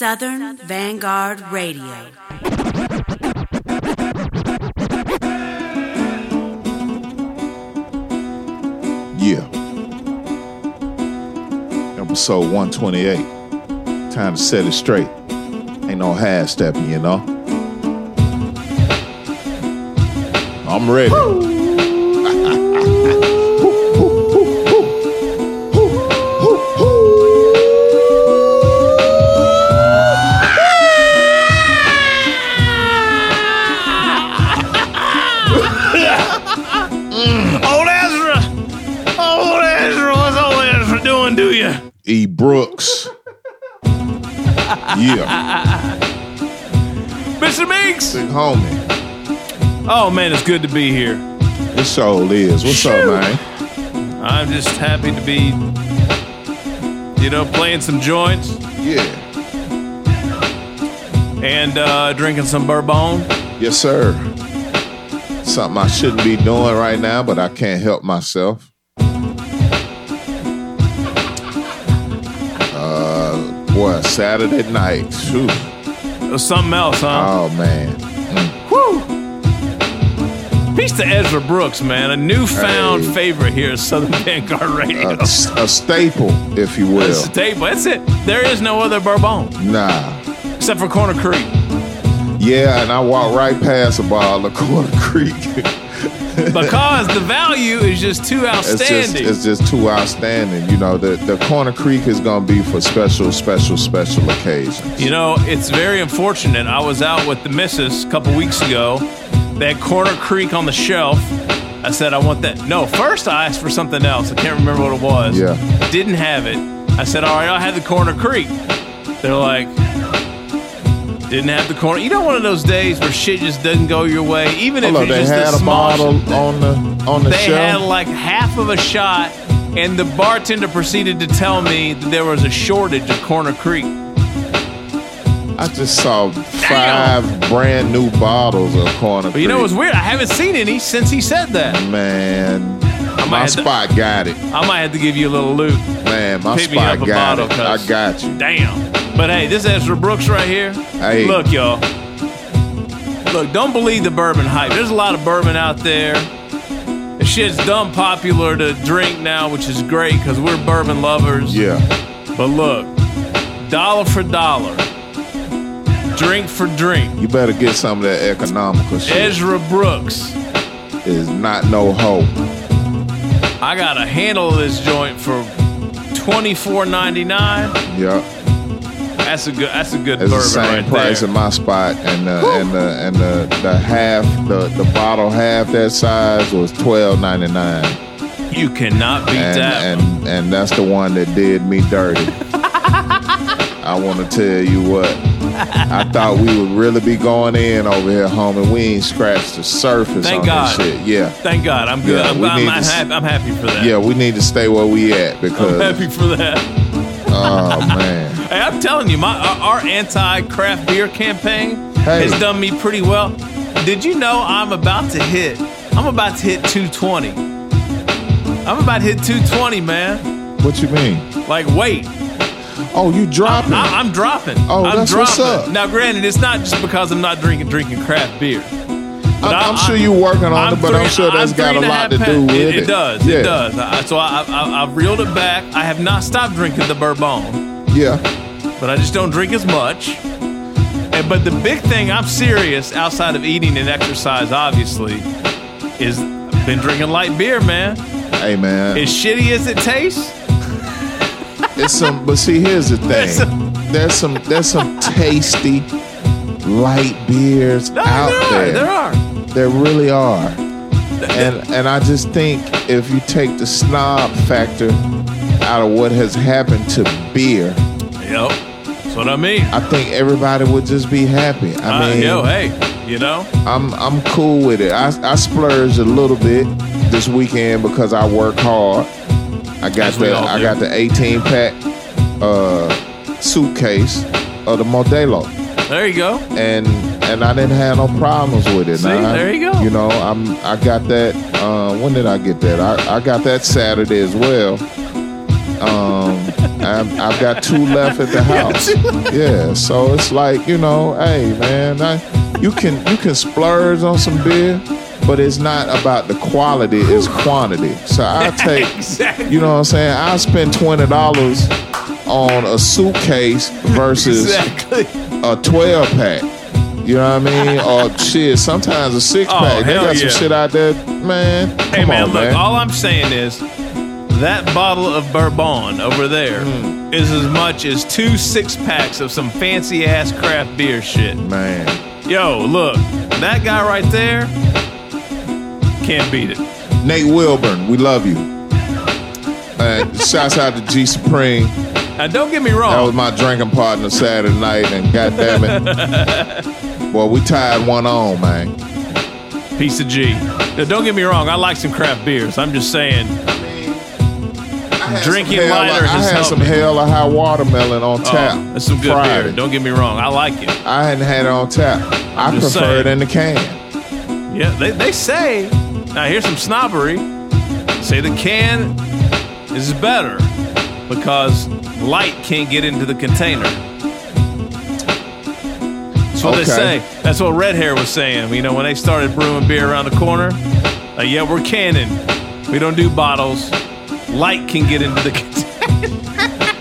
Southern Vanguard Radio. Yeah. Episode 128. Time to set it straight. Ain't no half stepping, you know? I'm ready. Old Brooks. yeah. Mr. Meeks! Big homie. Oh man, it's good to be here. It sure is. What's Shoot. up, man? I'm just happy to be, you know, playing some joints Yeah. and uh, drinking some bourbon. Yes, sir. Something I shouldn't be doing right now, but I can't help myself. Saturday night. Phew. It was something else, huh? Oh man. Whew! Peace to Ezra Brooks, man. A newfound Hey. favorite here at Southern Vanguard Radio. A, a staple, if you will. The table. That's it. There is no other bourbon Nah. except for Corner Creek. Yeah, and I walked right past a bottle of Corner Creek. Because the value is just too it's just outstanding. it's just too outstanding. You know, the, the Corner Creek is gonna be for special, special, special occasions. You know, it's very unfortunate. I was out with the missus a couple weeks ago. They had Corner Creek on the shelf. I said, I want that. No, first I asked for something else. I can't remember what it was. Yeah. Didn't have it. I said, all right, I'll have the Corner Creek. They're like, didn't have the corner. You know, one of those days where shit just doesn't go your way, even if Hello, it's they just had a bottle on the on the they had shelf. like half of a shot, and the bartender proceeded to tell me that there was a shortage of Corner Creek. I just saw five brand new bottles of Corner creek. But you know what's weird? I haven't seen any since he said that. Man, my have to- spot got it. I might have to give you a little loot. Man, my Pick me spot up a got bottle, it. I cuz. got you. Damn. But hey, this Ezra Brooks right here. Hey. Look, y'all. Look, don't believe the bourbon hype. There's a lot of bourbon out there. The shit's dumb popular to drink now, which is great because we're bourbon lovers. Yeah. But look, dollar for dollar, drink for drink. You better get some of that economical shit. Ezra Brooks. is not no hoe. I got a handle of this joint for twenty four ninety nine. Yeah. That's a good. That's a good It's the same right price there. in my spot, and uh, the and the and the, the half the, the bottle half that size was twelve ninety nine, You cannot beat and that. and and that's the one that did me dirty. I want to tell you what. I thought we would really be going in over here, homie. We ain't scratched the surface Thank on God. this shit. Yeah, Thank God, I'm good. Yeah, I'm, we I'm, need I'm, to s- happy, I'm happy for that. yeah. We need to stay where we at because. I'm because happy for that. oh man, Hey, I'm telling you, my our, our anti-craft beer campaign Hey. has done me pretty well. Did you know I'm about to hit? I'm about to hit 220. I'm about to hit 220, man. what you mean? Like, wait, Oh, you dropping? I, I'm dropping. Oh, I'm that's dropping. what's up. Now, granted, it's not just because I'm not drinking drinking craft beer. I'm, I- I'm I- sure you're working on I'm it, but I'm sure that's I'm got a lot to do with it. it. It does. Yeah. It does. I, so I, I, I've reeled it back. I have not stopped drinking the bourbon, Yeah. but I just don't drink as much. And, but the big thing, I'm serious outside of eating and exercise, obviously, is I've been drinking light beer, man. Hey man, As shitty as it tastes, it's some. But see, here's the thing. There's some. There's some tasty light beers no, out there there. are. There are. There really are. And and I just think if you take the snob factor out of what has happened to beer, Yep. That's what I mean. I think everybody would just be happy. I Uh, mean, yo, hey, you know? I'm I'm cool with it. I I splurged a little bit this weekend because I work hard. I got As we the all I do. got the 18 pack uh, suitcase of the Modelo, There you go. and and I didn't have no problems with it. See, Now, I- there you go. You know, I'm I got that. Uh, when did I get that? I, I got that Saturday as well. Um, I'm, I've got two left at the house. Yeah, so it's like you know, hey man, I, you can you can splurge on some beer, but it's not about the quality; it's quantity. So I take, Exactly. you know what I'm saying? I spend twenty dollars on a suitcase versus Exactly. a 12 pack. You know what I mean? or shit, sometimes a six pack. they hell got some shit out there, man. Hey man, on, look, man. all I'm saying is that bottle of bourbon over there is Hmm. as much as two six packs of some fancy ass craft beer shit. man. Yo, look, that guy right there can't beat it. Nate Wilburn, we love you. And shouts out to G Supreme. Now, don't get me wrong. That was my drinking partner Saturday night, and goddamn it, boy, we tied one on, man. Piece of G. Now, don't get me wrong. I like some craft beers. I'm just saying. Drinking hell- lighter I has had some Hell or High Watermelon on oh, tap. Oh, that's some good Friday. beer. Don't get me wrong. I like it. I hadn't had it on tap. I just prefer it in the can. Yeah, they, they say. Now here's some snobbery. Say the can is better because light can't get into the container. That's what they say. That's what Red Hare was saying. You know, when they started brewing beer around the corner, like, yeah, we're canning. We don't do bottles. Light can get into the container.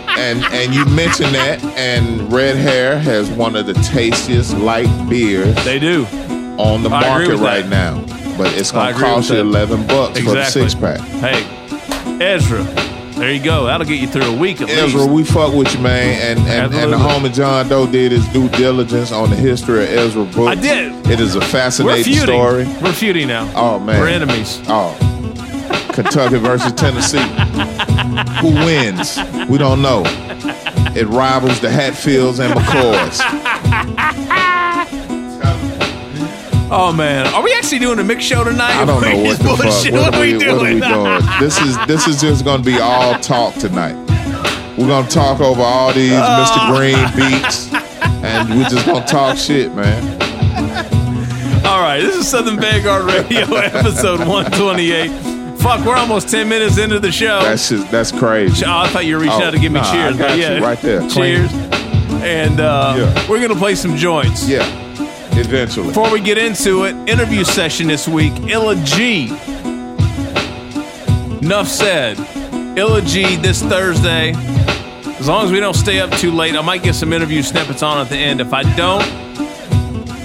and and you mentioned that, and Red Hare has one of the tastiest light beers They do. on the I agree market with right that. now. But it's I gonna agree cost with you that. eleven bucks for the Exactly. six pack. Hey, Ezra, there you go. That'll get you through a week at Ezra, least. we fuck with you, man. And and, and the Absolutely. homie John Doe did his due diligence on the history of Ezra Brooks. I did. It is a We're fascinating feuding. story. We're feuding now. Oh man. We're enemies. Oh. Kentucky versus Tennessee. Who wins? We don't know. It rivals the Hatfields and McCoys. Oh man, are we actually doing a mix show tonight? I don't know what the fuck. What, What are we, doing? what are we doing? This is this is just gonna be all talk tonight. We're gonna talk over all these Oh. Mr. Green beats, and we're just gonna talk shit, man. All right, this is Southern Vanguard Radio, episode 128. Fuck, we're almost 10 minutes into the show. That's just that's crazy. Oh, I thought you were reaching Oh, out to give me nah, cheers. But yeah, right there. Cheers. And uh, Yeah. we're gonna play some joints. Yeah, eventually. Before we get into it, interview session this week. Illa Ghee. Enough said. Illa Ghee this Thursday. As long as we don't stay up too late, I might get some interview snippets on at the end. If I don't,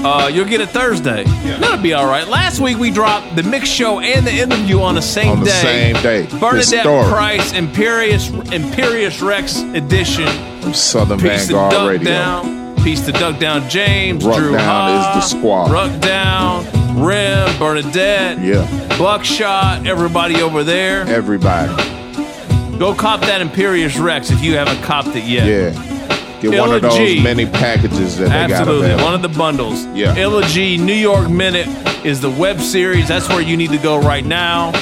uh, you'll get it Thursday. That'll be all right. Last week we dropped the mix show and the interview on the same On the day. same day. Bernadette Historic. Price, Imperius Imperius Rex edition. From Southern Piece Vanguard duck Radio. down. Peace to duck down. James. Ruck Drew down Ha, is the squad. Ruck down. Rim. Bernadette. Yeah, Buckshot. Everybody over there. everybody. Go cop that Imperius Rex if you haven't copped it yet. Yeah. Get one of those Illa Ghee. many packages that they got Absolutely. available. One of the bundles. Yeah. Illa Ghee New York Minute is the web series. That's where you need to go right now.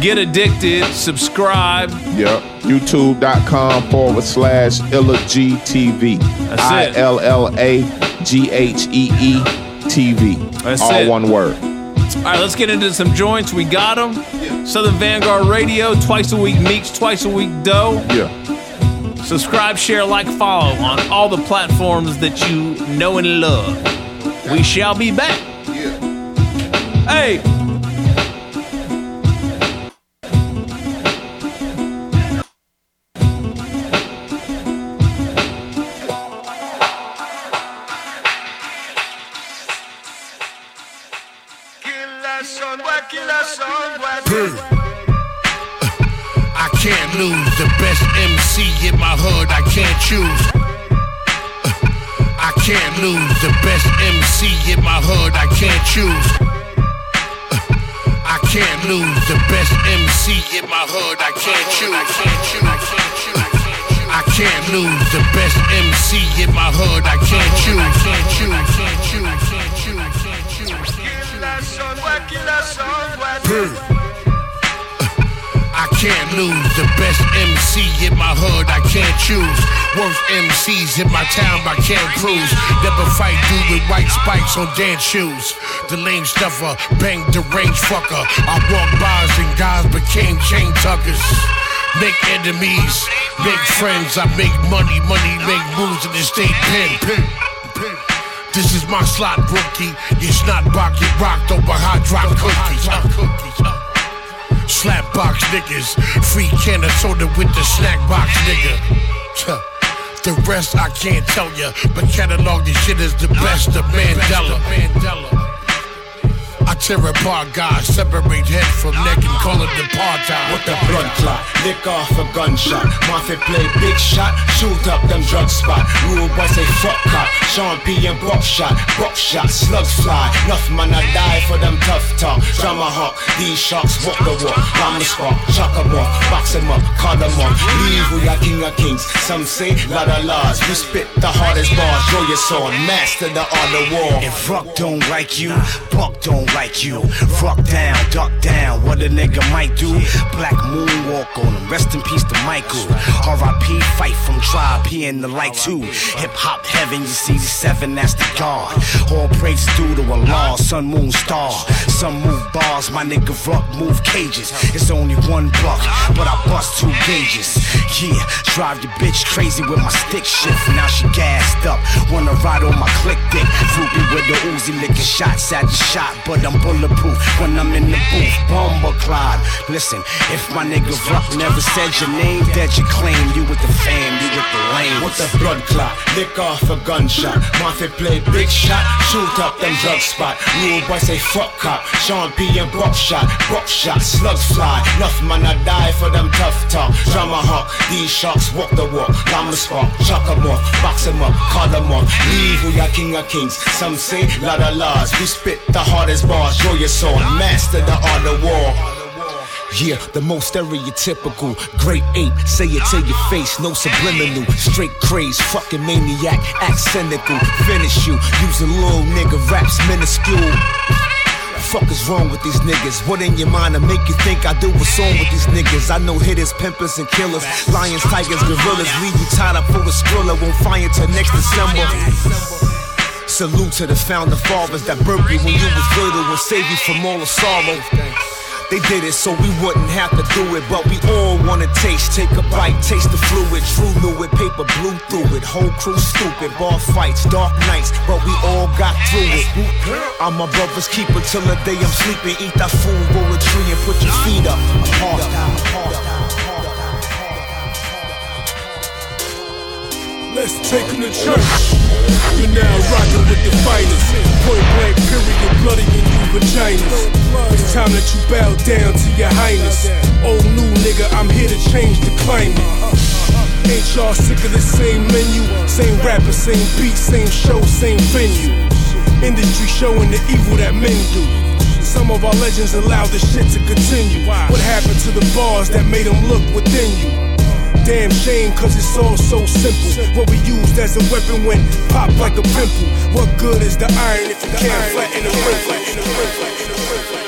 Get addicted. Subscribe. Yep. YouTube.com forward slash Illa Ghee TV. That's I it. L L A G H E E TV. That's All it. one word. All right, let's get into some joints. We got them. Southern Vanguard Radio, twice a week Meeks, twice a week Doe. Yeah. Subscribe, share, like, follow on all the platforms that you know and love. We shall be back. Hey, I can't choose. Uh, I can't lose the best MC in my hood. I can't choose. I can't choose. I can't choose. I can't lose the best MC in my hood. I can't choose. I can't choose. I can't choose. I can't choose. I can't choose. I can't lose the best MC in my hood. I can't choose. Worst MCs in my town, I can't cruise. Never fight dude with white spikes on dance shoes. The lame stuffer, bang the range fucker. I walk bars and guys became chain tuckers. make enemies, make friends. I make money, money make moves in the state pen. This is my slot rookie. It's not rock, get rocked over hot drop cookies. Uh, cookies. Slap box niggas, free can of soda with the snack box nigga. The rest I can't tell ya, but catalog this shit is the best of Mandela. Mandela. I tear apart guys, separate head from neck and call it apartheid. What the blood clot, lick off a gunshot. Mafia play big shot, shoot up them drug spot. Rule boy say fuck cop, Sean P and buckshot, buckshot, slugs fly. Enough man I die for them tough talk. Drama hawk, these sharks walk the walk. Bomb the spark, shock them off, box them up, call them off. Leave we are king of kings. Some say lot of laws. We spit the hardest bars, draw your sword, master the art of war. If Ruck don't like you, Buck don't like you. Fuck down, duck down, what a nigga might do. Black moonwalk on him, rest in peace to Michael. R.I.P. Phife from tribe, he in the light too. Hip hop heaven, you see the seven, that's the God. All praise due to a Allah, sun, moon, star. Some move bars, my nigga Ruck move cages. It's only one buck, but I bust two gauges. Yeah, drive your bitch crazy with my stick shift. Now she gassed up, wanna ride on my click dick. Ruby with the Uzi licking shots at the shot, but I'm bulletproof when I'm in the booth. Bomber Clyde. Listen, if my nigga Ruck never said your name, that you claim you with the fam, you with the lame. What the blood clot, lick off a gunshot. Mafia play big shot, shoot up them drug spot. Rule boy say fuck cop, Sean P and buckshot, buckshot, slugs fly. Enough man I die for them tough talk. Drama hawk, these sharks walk the walk. Llama spark, chuck them off, box them up, call them off. Leave we are king of kings. Some say lot of laws. We spit the hardest draw your sword, master the art of war. Yeah, the most stereotypical. Great ape, say it to your face, no subliminal. Straight craze, fucking maniac, act cynical. Finish you, using little nigga raps minuscule. Fuck is wrong with these niggas? What in your mind to make you think I do a song with these niggas? I know hitters, pimpers, and killers. Lions, tigers, gorillas, leave you tied up for a skrilla. Won't fire till next December. Salute to the founder fathers that birthed you when you was little and saved you from all the sorrow. They did it so we wouldn't have to do it, but we all wanna taste. Take a bite, taste the fluid. True knew it, paper blew through it. Whole crew stupid, bar fights, dark nights, but we all got through it. I'm my brother's keeper till the day I'm sleeping. Eat that food, roll a tree, and put your feet up. I'm hard. Let's take him to church. You're now rocking with the finest. Point blank, period, bloody in you vaginas. It's time that you bow down to your highness. Old new nigga, I'm here to change the climate. Ain't y'all sick of the same menu? Same rapper, same beat, same show, same venue. Industry showing the evil that men do. Some of our legends allow this shit to continue. What happened to the bars that made them look within you? Damn shame, cause it's all so simple. What we used as a weapon went pop like a pimple. What good is the iron if you can't flatten the wrinkle?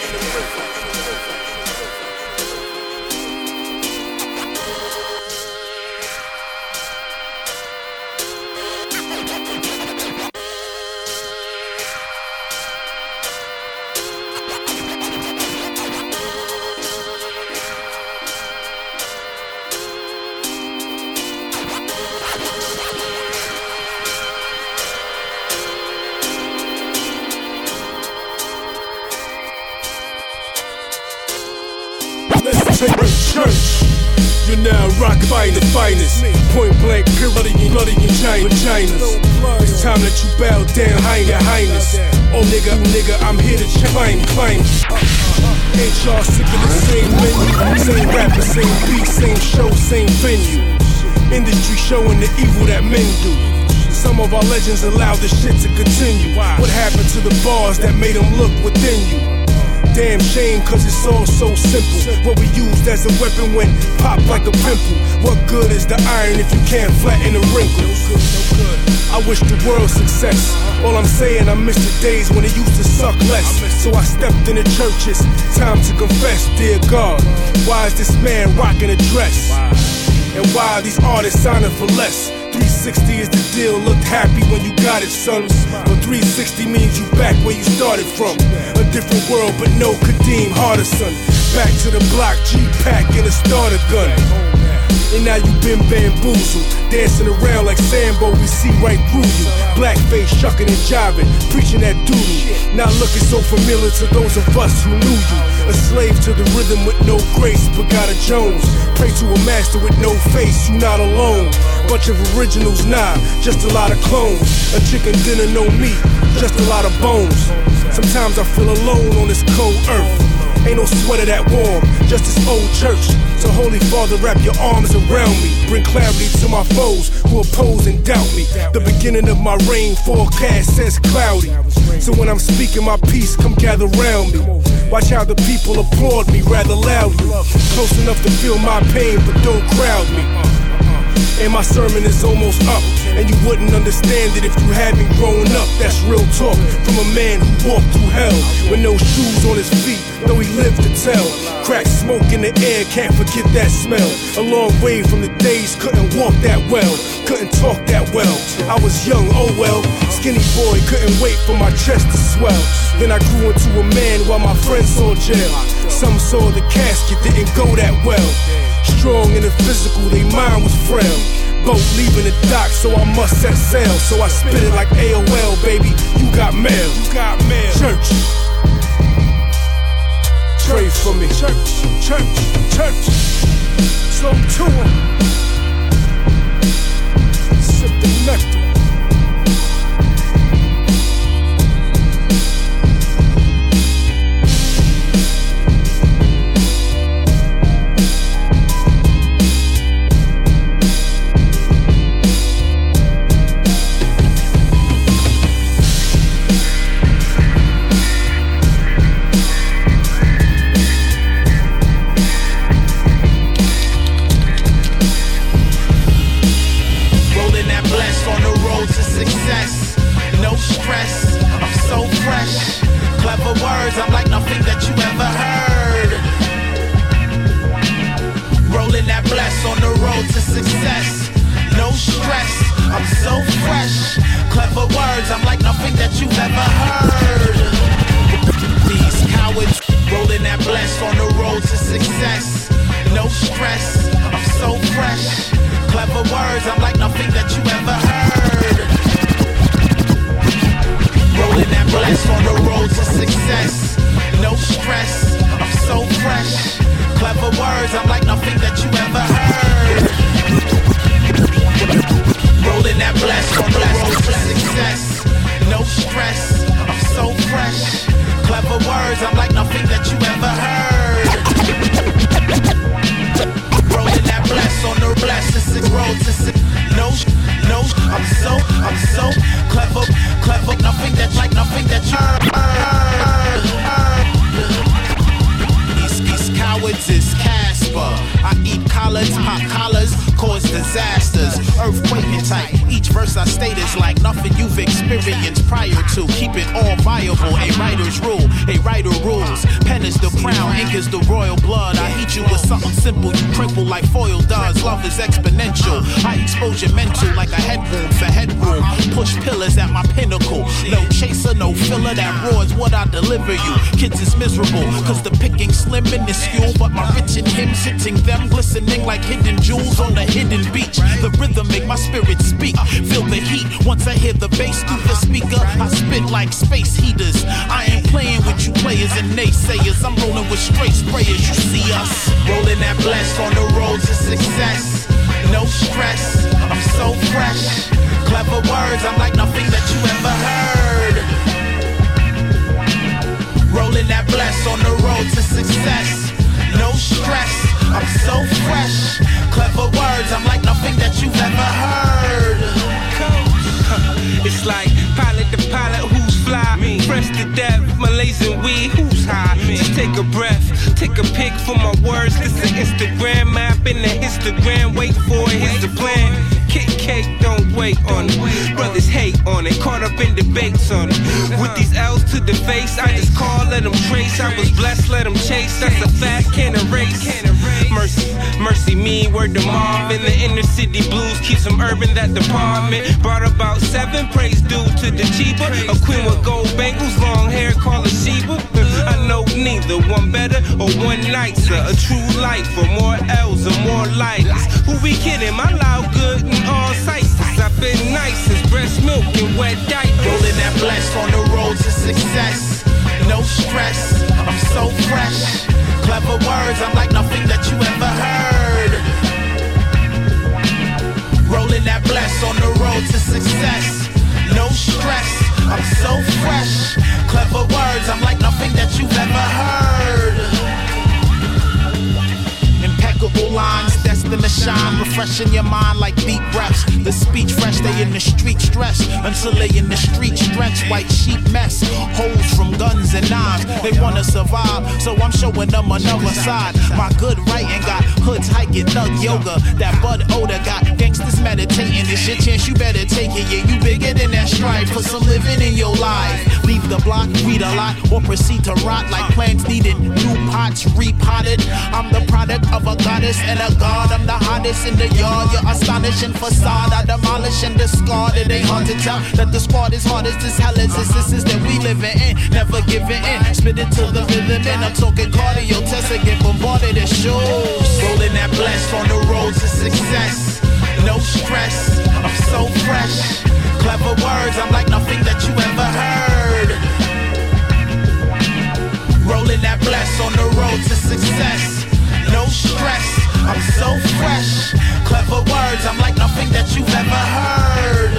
Nigga, nigga, I'm here to climb, climb. Ain't y'all sick of the same menu? Same rapper, same beat, same show, same venue. Industry showing the evil that men do. Some of our legends allow this shit to continue. What happened to the bars that made them look within you? Damn shame, cause it's all so simple. What we used as a weapon went pop like a pimple. What good is the iron if you can't flatten the wrinkles? I wish the world success. All I'm saying, I miss the days when it used to suck less. So I stepped in the churches. Time to confess, dear God. Why is this man rocking a dress? And why are these artists signing for less? 360 is the deal, looked happy when you got it, son. But 360 means you back where you started from. A different world, but no Kadeem Hardison. Back to the block, G-Pack and a starter gun. And now you've been bamboozled. Dancing around like Sambo, we see right through you. Blackface shucking and jiving, preaching that duty. Not looking so familiar to those of us who knew you. A slave to the rhythm with no grace, but got a Jones. Pray to a master with no face, you not alone. Bunch of originals, nah, just a lot of clones. A chicken dinner, no meat, just a lot of bones. Sometimes I feel alone on this cold earth. Ain't no sweater that warm, just this old church. So, Holy Father, wrap your arms around me. Bring clarity to my foes who oppose and doubt me. The beginning of my rain forecast says cloudy. So, when I'm speaking my peace, come gather round me. Watch how the people applaud me rather loudly. Close enough to feel my pain, but don't crowd me. And my sermon is almost up. And you wouldn't understand it if you had me growing up. That's real talk from a man who walked through hell with no shoes on his feet, though he lived to tell. Crack smoke in the air, can't forget that smell. A long way from the days, couldn't walk that well, couldn't talk that well. I was young, oh well. Skinny boy, couldn't wait for my chest to swell. Then I grew into a man while my friends saw jail. Some saw the casket didn't go that well. Strong in the physical, they mind was frail. Boat leaving the dock, so I must set sail. So I spit it like AOL, baby. You got mail. You got mail. Church. Pray for me. Church, church, church. Slow to 'em. Sip the nectar. Histogram. Wait for it, here's the plan. Kick cake, don't wait on it. Brothers hate on it, caught up in debates on it. With these L's to the face, I just call, let them trace. I was blessed, let them chase. That's a fact, can't erase. Mercy, mercy me, word to mom. In the inner city blues, keep some urban that department. Brought about seven, praise due to the cheaper. A queen with gold bangles, long hair, call her Sheba. I know neither. One better or one nicer. A true lifer, more L's or more lighters. Who we kidding? My loud good in all sights. I've been nice as breast milk and wet diapers. Rolling that blessed on the road to success. No stress, I'm so fresh. Clever words, I'm like nothing that you ever heard. Rolling that bless on the road to success. No stress, I'm so fresh. Clever words, I'm like nothing that you've ever heard. Impeccable lines, destined to shine, refreshing your mind like deep breaths. The speech fresh, they in the street stress until they in the street stretch. White sheep mess, holes from guns and knives. They wanna survive, so I'm showing them another side. My good writing got hoods hiking, thug yoga. That bud odor got gangsters meditating. This your chance, you better take it. Yeah, you bigger than that stripe. Put some living in your life. Leave the block, read a lot, or proceed to rot like plants needing new pots repotted. I'm the product of a goddess and a god. I'm the hottest in the yard. You're astonishing facade. I demolish and discard. It ain't hard to tell that the squad is hard as this hell is. This, is that we living in. Never giving in. Spit it till the rhythm in. I'm talking cardio. Test and get bombarded at shows. Rolling that blessed on the road to success. No stress. I'm so fresh. Clever words. I'm like nothing that you ever heard. Rolling that bless on the road to success. No stress, I'm so fresh. Clever words, I'm like nothing that you've ever heard.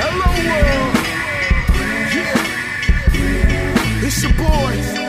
Hello world. Yeah. It's your boy.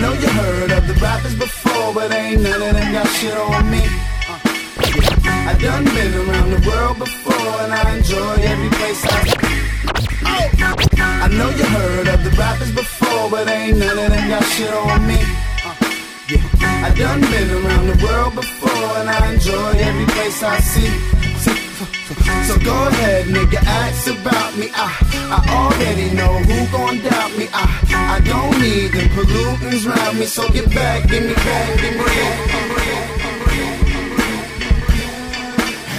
Know you heard of the rappers before, but ain't none of them got shit on me. Uh. I done been around the world before, and I enjoy every place I. See. I know you heard of the rappers before, but ain't none of them got shit on me. Uh. I done been around the world before, and I enjoy every place I see. So go ahead, nigga, ask about me. I, I already know who gon' doubt me. I, I don't need them pollutants around me. So get back, give me back, give me back.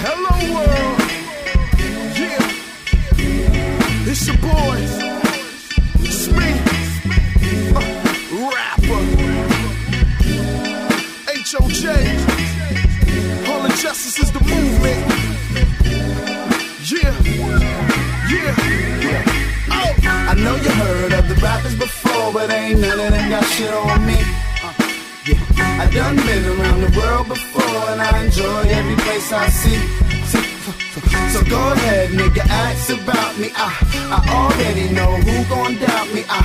Hello world. Yeah. It's your boy. It's me. Uh, rapper. H.O.J. Harlem Justice is the movement. The rappers before, but ain't none of them got shit on me. Uh. I done been around the world before, and I enjoy every place I see. so go ahead, nigga, ask about me. I, I already know who gon' doubt me. I,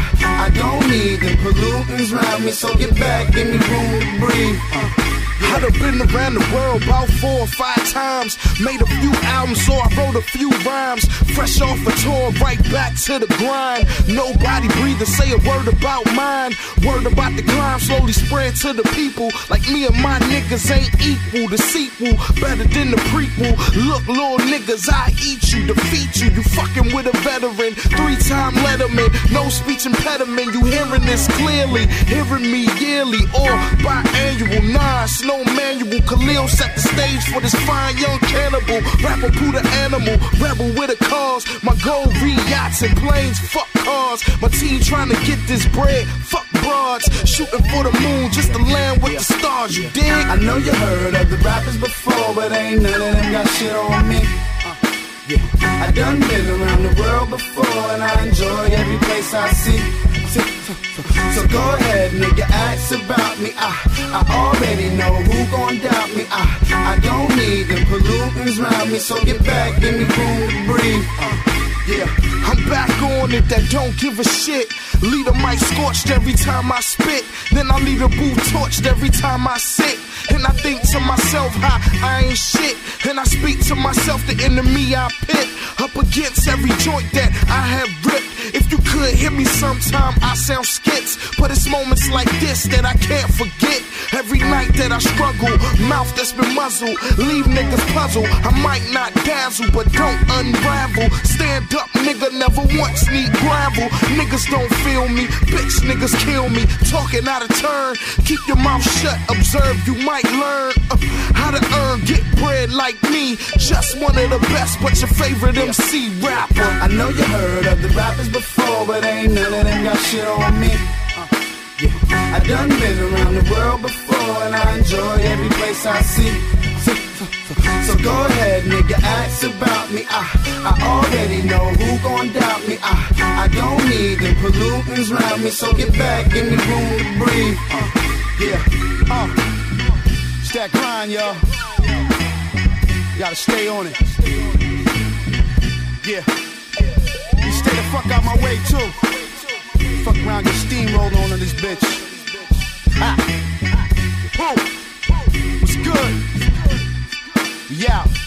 I don't need them pollutants around me, so get back, give me room to breathe. Uh, I'd have been around the world about four or five times. Made a few albums, so I wrote a few rhymes. Fresh off a tour, right back to the grind. Nobody breathe and say a word about mine. Word about the crime slowly spread to the people. Like me and my niggas ain't equal. The sequel better than the prequel. Look, little niggas, I eat you, defeat you. You fucking with a veteran, three time letterman. No speech impediment, you hearing this clearly. Hearing me yearly or biannual. Nah, it's no manual. Khalil set the stage for this fine young cannibal. Rapper Buddha animal, rebel with a cause. My goal, re yachts and planes, fuck cars. My team trying to get this bread, fuck broads. Shooting for the moon just to land with the stars, you dig? I know you heard of the rappers before, but ain't none of them got shit on me. Uh, yeah. I done been around the world before and I enjoy every place I see. So go ahead, nigga, ask about me. I, I already know who gon' doubt me. I, I don't need the pollutants around me, so get back, give me room to breathe. Uh, yeah, I'm back on it that don't give a shit. Lead a mic scorched every time I spit. Then I leave a booth torched every time I sit. And I think to myself, how I ain't shit. And I speak to myself, the enemy I pit. Up against every joint that I have ripped. If you could hear me sometime, I sound skits. But it's moments like this that I can't forget. Every night that I struggle, mouth that's been muzzled. Leave niggas puzzled. I might not dazzle, but don't unravel. Stand up, nigga, never once need gravel. Niggas don't feel me, bitch niggas kill me. Talking out of turn, keep your mouth shut, observe, you might learn uh, how to earn, get bread like me. Just one of the best, but your favorite MC rapper. I know you heard of the rappers before, but ain't none of them got shit on me. Uh, yeah. I done been around the world before, and I enjoy every place I see. So, go ahead, nigga, ask about me. I, I already know who gon' doubt me. I, I don't need the pollutants around me, so get back, give me room to breathe. Uh, yeah, uh, it's that grind, y'all. Gotta stay on it. Yeah, you stay the fuck out my way too. Fuck around, get steamrolled on on this bitch. Ha. Boom. What's good? Yeah.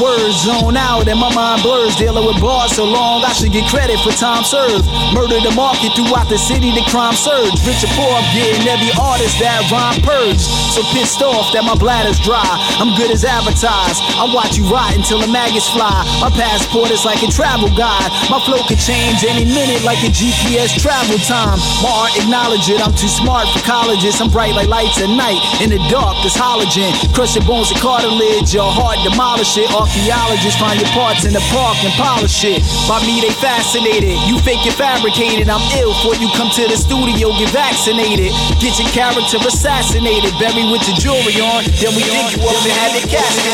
Words, zone out, and my mind blurs. Dealing with bars so long, I should get credit for time served. Murder the market throughout the city, the crime surge. Rich or poor, I'm getting every artist that rhyme purge. So pissed off that my bladder's dry. I'm good as advertised. I watch you rot until the maggots fly. My passport is like a travel guide. My flow could change any minute like a GPS travel time. My art acknowledge it. I'm too smart for colleges. I'm bright like lights at night. In the dark, there's halogen. Crush your bones and cartilage. Your heart demolish it. Archaeologists find your parts in the park and polish it. By me, they fascinated. You fake it fabricated. I'm ill before you come to the studio. Get vaccinated. Get your character assassinated. Bury with your jewelry on. Then we dig you up and have it casted.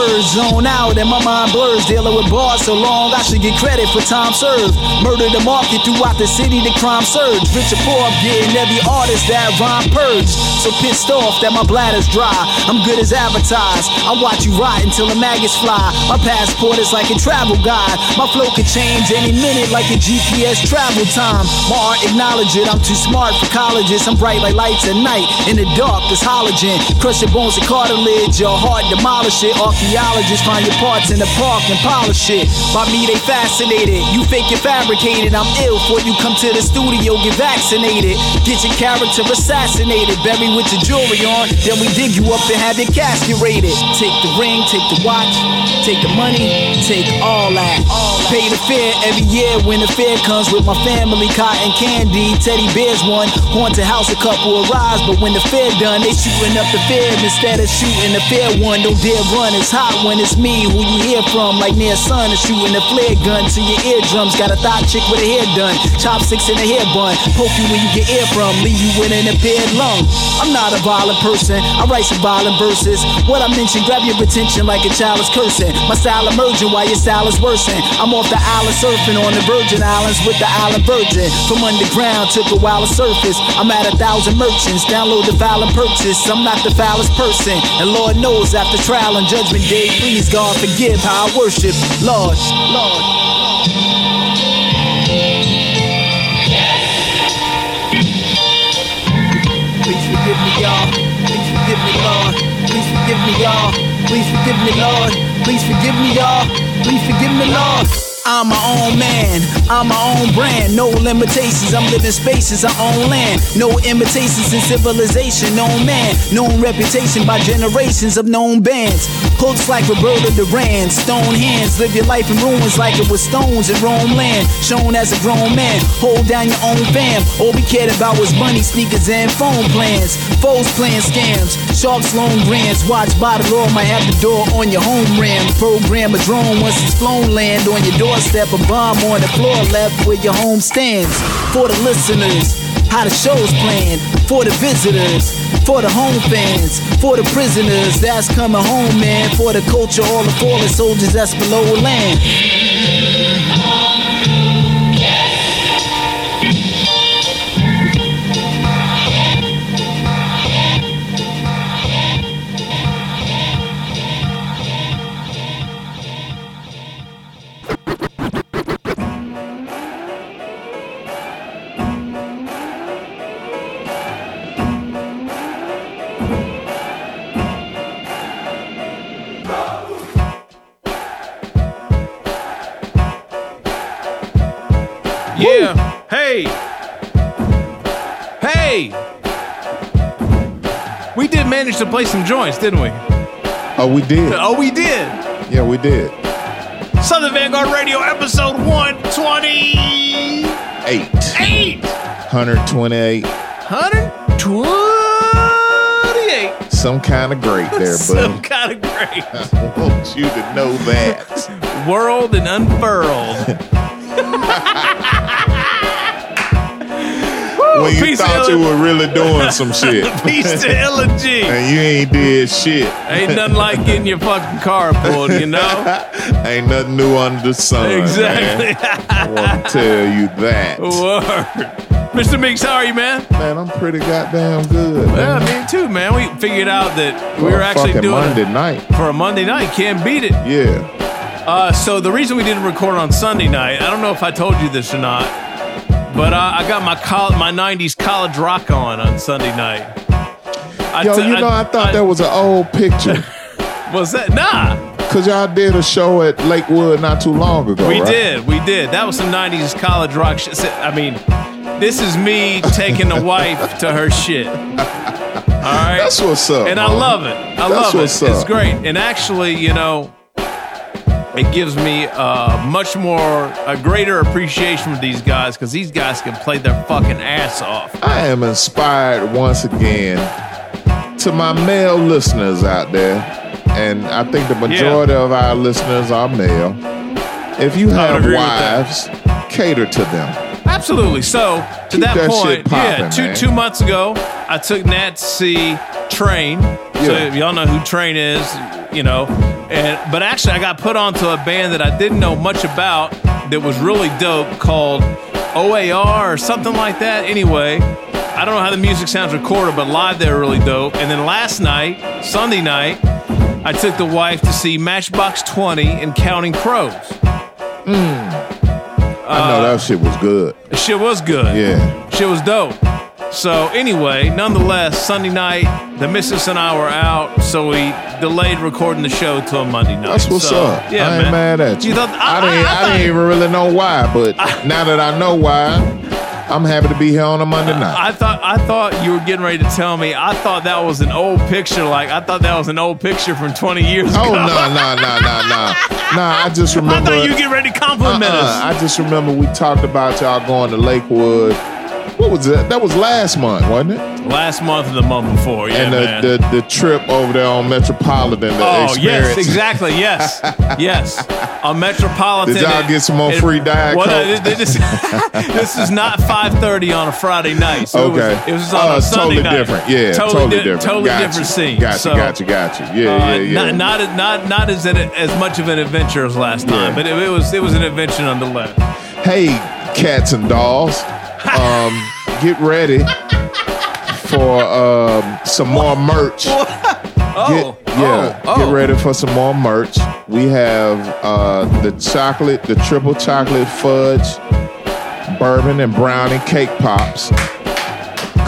Words, zone out, and my mind blurs. Dealing with bars so long, I should get credit for time served. Murder the market throughout the city, the crime surge. Rich or poor, I'm getting every artist that rhyme purged. So pissed off that my bladder's dry. I'm good as advertised. I watch you rot until the maggots fly. My passport is like a travel guide. My flow could change any minute like a GPS travel time. My art acknowledge it. I'm too smart for colleges. I'm bright like lights at night. In the dark, there's halogen. Crush your bones and cartilage. Your heart demolish it. Archaeologists find your parts in the park and polish it. By me, they fascinated. You fake it fabricated. I'm ill before you come to the studio. Get vaccinated. Get your character assassinated. Bury with your jewelry on. Then we dig you up and have it casket. Take the ring, take the watch, take the money, take all that. Pay the fare every year when the fair comes with my family. Cotton candy, teddy bears one. Haunted house, a couple of arrives. But when the fair done, they shooting up the fair instead of shooting the fair one. Don't dare run, it's hot when it's me. Who you hear from? Like near sun, is shooting a flare gun to your eardrums. Got a thought chick with a hair done. Chopsticks in a hair bun. Poke you where you get air from. Leave you with an impaired lung. I'm not a violent person. I write some violent verses. What I mention, grab your attention like a child is cursing. My style emerging while your style is worsen. I'm off the island surfing on the Virgin Islands with the island virgin. From underground took a while surface. I'm at a thousand merchants. Download the file and purchase. I'm not the foulest person. And Lord knows after trial and judgment day. Please, God, forgive how I worship. Lord, Lord. Please forgive me, y'all. Please forgive me, Lord. Please forgive me, y'all. Please forgive me, Lord. Please forgive me, y'all. Please forgive me, Lord. I'm my own man, I'm my own brand. No limitations, I'm living spaces, I own land. No imitations in civilization, known man. Known reputation by generations of known bands. Hooks like Roberto Duran, stone hands. Live your life in ruins like it was stones in Rome land. Shown as a grown man, hold down your own fam. All we cared about was money, sneakers, and phone plans. Foes playing scams, sharks loan grants. Watch the law, might have the door on your home ram. Program a drone once it's flown, land on your doorstep. A bomb on the floor left where your home stands. For the listeners, how the show's planned. For the visitors, for the home fans, for the prisoners that's coming home, man. For the culture, all the fallen soldiers that's below land. To play some joints, didn't we? Oh, we did. Oh, we did. Yeah, we did. Southern Vanguard Radio, episode 128. Eight. 128. 128. Some kind of great there, buddy. Some kind of great. I want you to know that. World and unfurled. when you Peace thought you were really doing some shit. Peace to Illa Ghee. and you ain't did shit. Ain't nothing like getting your fucking car pulled, you know? Ain't nothing new under the sun. Exactly. Man. I want to tell you that. Word. Mr. Meeks, how are you, man? Man, I'm pretty goddamn good. Yeah, man. me too, man. We figured out that we For were a actually fucking doing Monday it night. for a Monday night. Can't beat it. Yeah. Uh, so the reason we didn't record on Sunday night, I don't know if I told you this or not, but uh, I got my col- my '90s college rock on on Sunday night. I Yo, t- you know, I thought that was an old picture. was that nah. Because y'all did a show at Lakewood not too long ago. We right? did, we did. That was some '90s college rock shit. I mean, this is me taking a wife to her shit. All right, That's what's up. and I love it. I That's love it. what's It's great. And actually, you know, it gives me uh, much more a greater appreciation for these guys because these guys can play their fucking ass off. I am inspired once again to my male listeners out there, and I think the majority of our listeners are male. If you have agree with that. wives, cater to them. Absolutely. So to Keep that, that point, poppin', yeah, two man. two months ago, I took Nat to see Train. So Yeah. y'all know who Train is, you know. And but actually, I got put onto a band that I didn't know much about that was really dope called OAR or something like that. Anyway, I don't know how the music sounds recorded, but live they're really dope. And then last night, Sunday night, I took the wife to see Matchbox Twenty and Counting Crows. Hmm. I know that uh, shit was good. Shit was good. Yeah. Shit was dope. So anyway, nonetheless, Sunday night, the missus and I were out, so we delayed recording the show till Monday night. That's what's So, up. Yeah, I ain't man. mad at you. You thought- I- I, didn't. I- I I, thought- didn't even really know why, but now that I know why, I'm happy to be here on a Monday night. I thought I thought you were getting ready to tell me. I thought that was an old picture. Like I thought that was an old picture from 20 years oh ago. no no no no no no! Nah, I just I remember. thought you get ready to compliment Uh-uh. us. I just remember we talked about y'all going to Lakewood. What was that? That was last month, wasn't it? Last month and the month before, yeah, and the, the the trip over there on Metropolitan. The Oh experience. yes, exactly. Yes, yes. On Metropolitan. Did y'all get some more it- free Diet what, uh, Coke? this, this is not five thirty on a Friday night. So okay, it was, it was on Oh, a Sunday totally night. different. Yeah, totally, totally di- different. Totally Got different scene. Gotcha, so, got you, got you. Yeah, uh, yeah, yeah. Not not as- not not as an, as much of an adventure as last time, Yeah. but it, it was it was an adventure nonetheless. Hey, cats and dolls, um, get ready for um, some more merch Oh, Get, yeah, oh, get oh. ready for some more merch. We have uh, the chocolate, the triple chocolate fudge, bourbon and brownie cake pops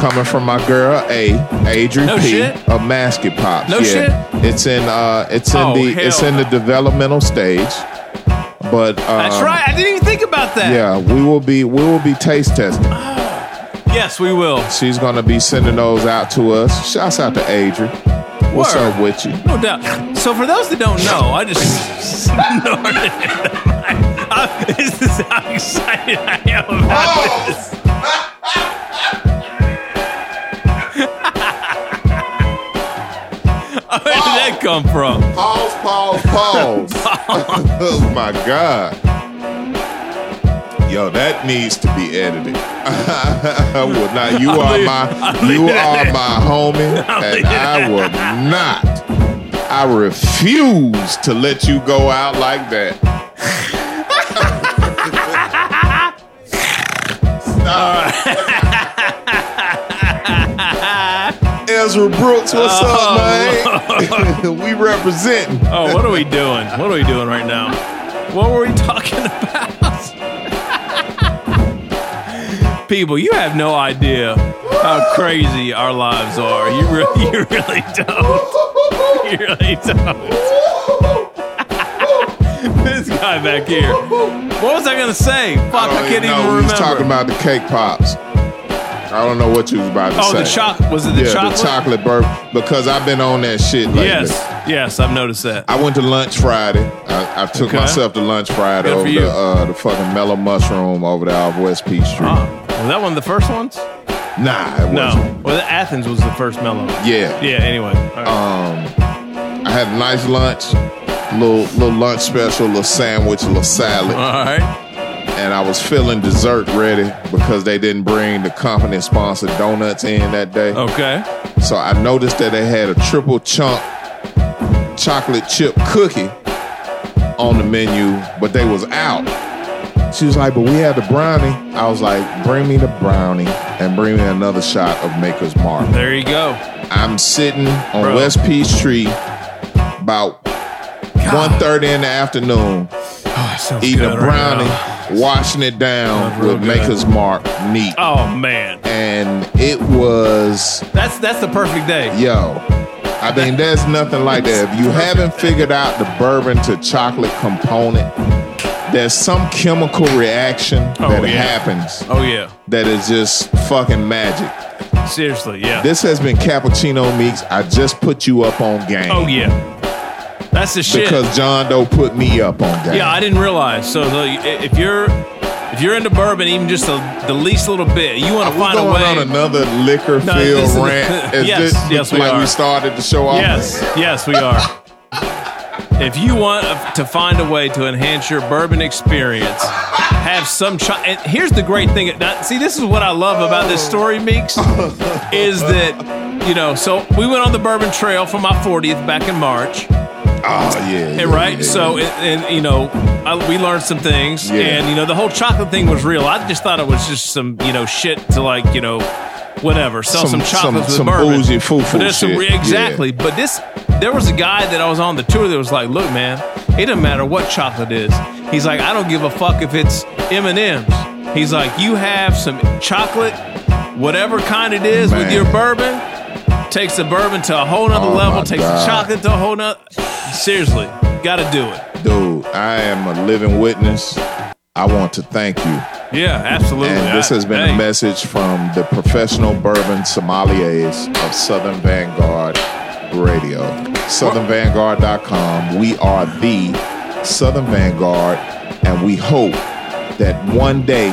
coming from my girl A, Adri No P shit. of Masket Pops. No yeah. It's in uh, it's in Oh, the it's in the developmental stage. But um, That's right. I didn't even think about that. Yeah, we will be we will be taste testing. Yes, we will. She's gonna be sending those out to us. Shouts out to Adrian. What's Word. up with you? No doubt. So for those that don't know, I just snorted it. I, this is how excited I am about this. come from? Pause, pause, pause. oh my god. Yo, that needs to be edited. I will not. You are my you are my homie, and I will not. I refuse to let you go out like that. Ezra Brooks, what's up, oh. man? we representing. Oh, what are we doing? What are we doing right now? What were we talking about? People, you have no idea how crazy our lives are. You really, you really don't. You really don't. this guy back here. What was I gonna say? Fuck, I, can't No, even we remember. was talking about the cake pops. I don't know what you was about to Oh, say. the choc- was it the yeah, chocolate? the chocolate bourbon because I've been on that shit lately. yes, yes, I've noticed that. I went to lunch Friday. I, I took Okay. myself to lunch Friday Good over the uh, the fucking Mellow Mushroom over there off West Peach Street. Oh, was that one of the first ones? Nah, it No. wasn't. No. Well, Athens was the first mellow. Yeah. Yeah. Anyway. Right. Um, I had a nice lunch, little little lunch special, a little sandwich, little salad. All right. And I was feeling dessert ready because they didn't bring the company sponsored donuts in that day. Okay. So I noticed that they had a triple chunk chocolate chip cookie on the menu, but they was out. She was like, but we had the brownie. I was like, bring me the brownie and bring me another shot of Maker's Mark. There you go. I'm sitting on Bro. West Peachtree about 1.30 in the afternoon oh, sounds eating a brownie, now. Washing it down with good. Maker's Mark neat. Oh man, And it was, that's that's the perfect day. yo, I mean, there's nothing like that. If you haven't figured out the bourbon to chocolate component, there's some chemical reaction Oh, that yeah. happens Oh yeah. that is just fucking magic. Seriously, yeah. This has been Cappuccino Meeks. I just put you up on game. oh yeah. That's the shit. Because John Doe put me up on that. yeah, I didn't realize. So the, if you're if you're into bourbon, even just the, the least little bit, you want to find a going way. on another liquor No, field is- rant? Is Yes, this yes, we like are. we started the show off? Yes, yes, we are. if you want to find a way to enhance your bourbon experience, have some. Ch- and here's the great thing. Now, see, this is what I love about this story, Meeks, is that you know. So we went on the bourbon trail for my 40th back in March. Oh yeah. Yeah, right, yeah, so yeah. and, and you know, I, we learned some things, Yeah. and you know, the whole chocolate thing was real. I just thought it was just some you know shit to like you know, whatever, sell some, Some- some- chocolates with some bourbon. bougie foo-foo But some shit. exactly. But this, there was a guy that I was on the tour that was like, "Look, man, it doesn't matter what chocolate is." He's like, "I don't give a fuck if it's M and M's." He's like, "You have some chocolate, whatever kind it is, with your bourbon." Takes the bourbon to a whole nother Oh, level. Takes God. the chocolate to a whole nother. Seriously, got to do it. dude, I am a living witness. I want to thank you. Yeah, absolutely. And this I- has been a message from the professional bourbon sommeliers of Southern Vanguard Radio. SouthernVanguard.com. We are the Southern Vanguard, and we hope that one day,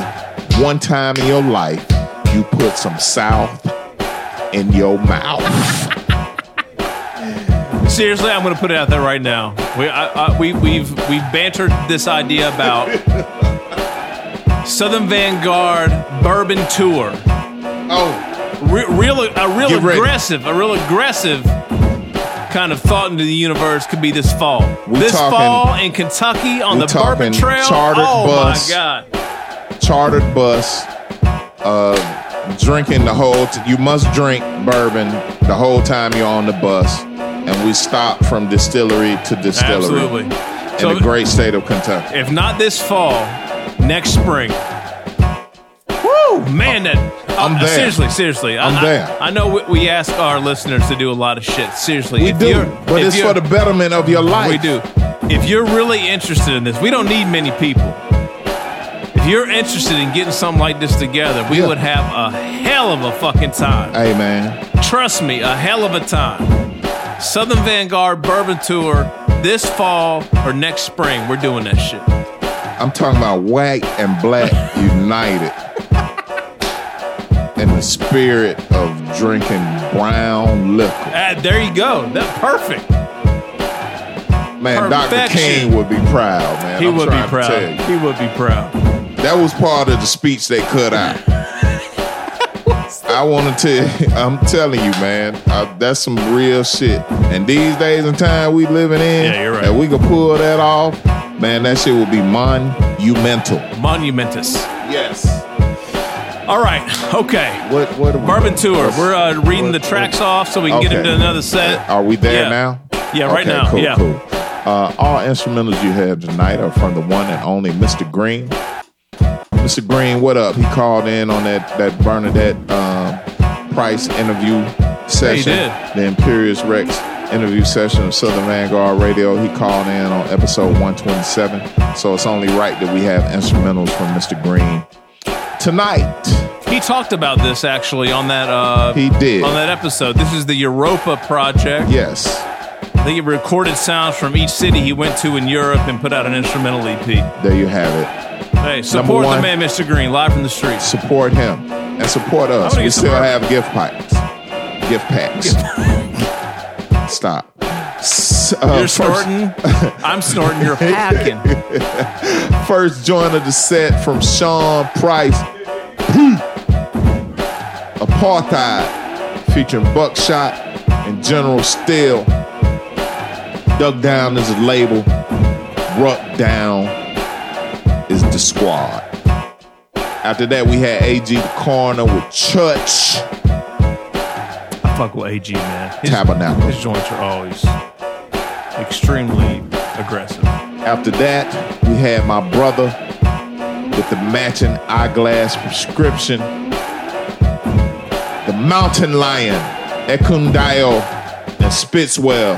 one time in your life, you put some South in your mouth. Seriously, I'm going to put it out there right now. We, I, I, we, we've we've bantered this idea about Southern Vanguard Bourbon Tour. Oh, Re- real, a real Get ready. aggressive, a real aggressive kind of thought into the universe could be this fall. We this talking- fall in Kentucky on the Bourbon Trail. chartered oh bus. my God! chartered bus, uh, drinking the whole. T- you must drink bourbon the whole time you're on the bus. and we stop from distillery to distillery Absolutely. in So- the great state of Kentucky. If not this fall, next spring. Woo, man! That I'm uh, there. seriously, seriously. I'm I, there. I know we, we ask our listeners to do a lot of shit. Seriously, We do, but it's for the betterment of your life. We do. If you're really interested in this, we don't need many people. If you're interested in getting something like this together, we Yeah. would have a hell of a fucking time. Hey man, Trust me, a hell of a time. Southern Vanguard Bourbon Tour this fall or next spring. We're doing that shit. I'm talking about white and black united in the spirit of drinking brown liquor. Ah, there you go. That perfect. Man, Dr. Perfection. King would be proud, man. He I'm would be proud. He would be proud. That was part of the speech they cut out. I want to tell I'm telling you, man, uh, that's some real shit. And these days and time we living in, Yeah, you're right. and we can pull that off, man, that shit will be monumental. Monumentous. Yes. All right. Okay. What? What? are we Bourbon doing? tour. We're uh, reading what- the tracks what- off so we can get into another set. Are we there Yeah. now? Yeah, right Okay, now. Cool, yeah. cool. Uh, all instrumentals you have tonight are from the one and only Mr. Green. Mr. Green, what up? He called in on that that Bernadette um, Price interview session, did. the Imperius Rex interview session of Southern Vanguard Radio. He called in on episode 127, so it's only right that we have instrumentals from Mr. Green tonight. He talked about this actually on that. Uh, He did. on that episode. This is the Europa project. Yes, I think he recorded sounds from each city he went to in Europe and put out an instrumental EP. there you have it. Hey, support the man, Mr. Green, live from the streets. support him and support us. We still have gift packs. Gift packs. Stop. S- uh, You're first, snorting. I'm snorting. You're hacking. first joint of the set from Sean Price. Apartheid featuring Buckshot and General Steele. Duck Down is a label. Ruck Down the squad. After that, we had AG Da Coroner with Church I fuck with AG, man. His, Tabernacle. his joints are always extremely aggressive. After that, we had my brother with the matching eyeglass prescription. The Mountain Lion, Ekundayo, and Spitzwell.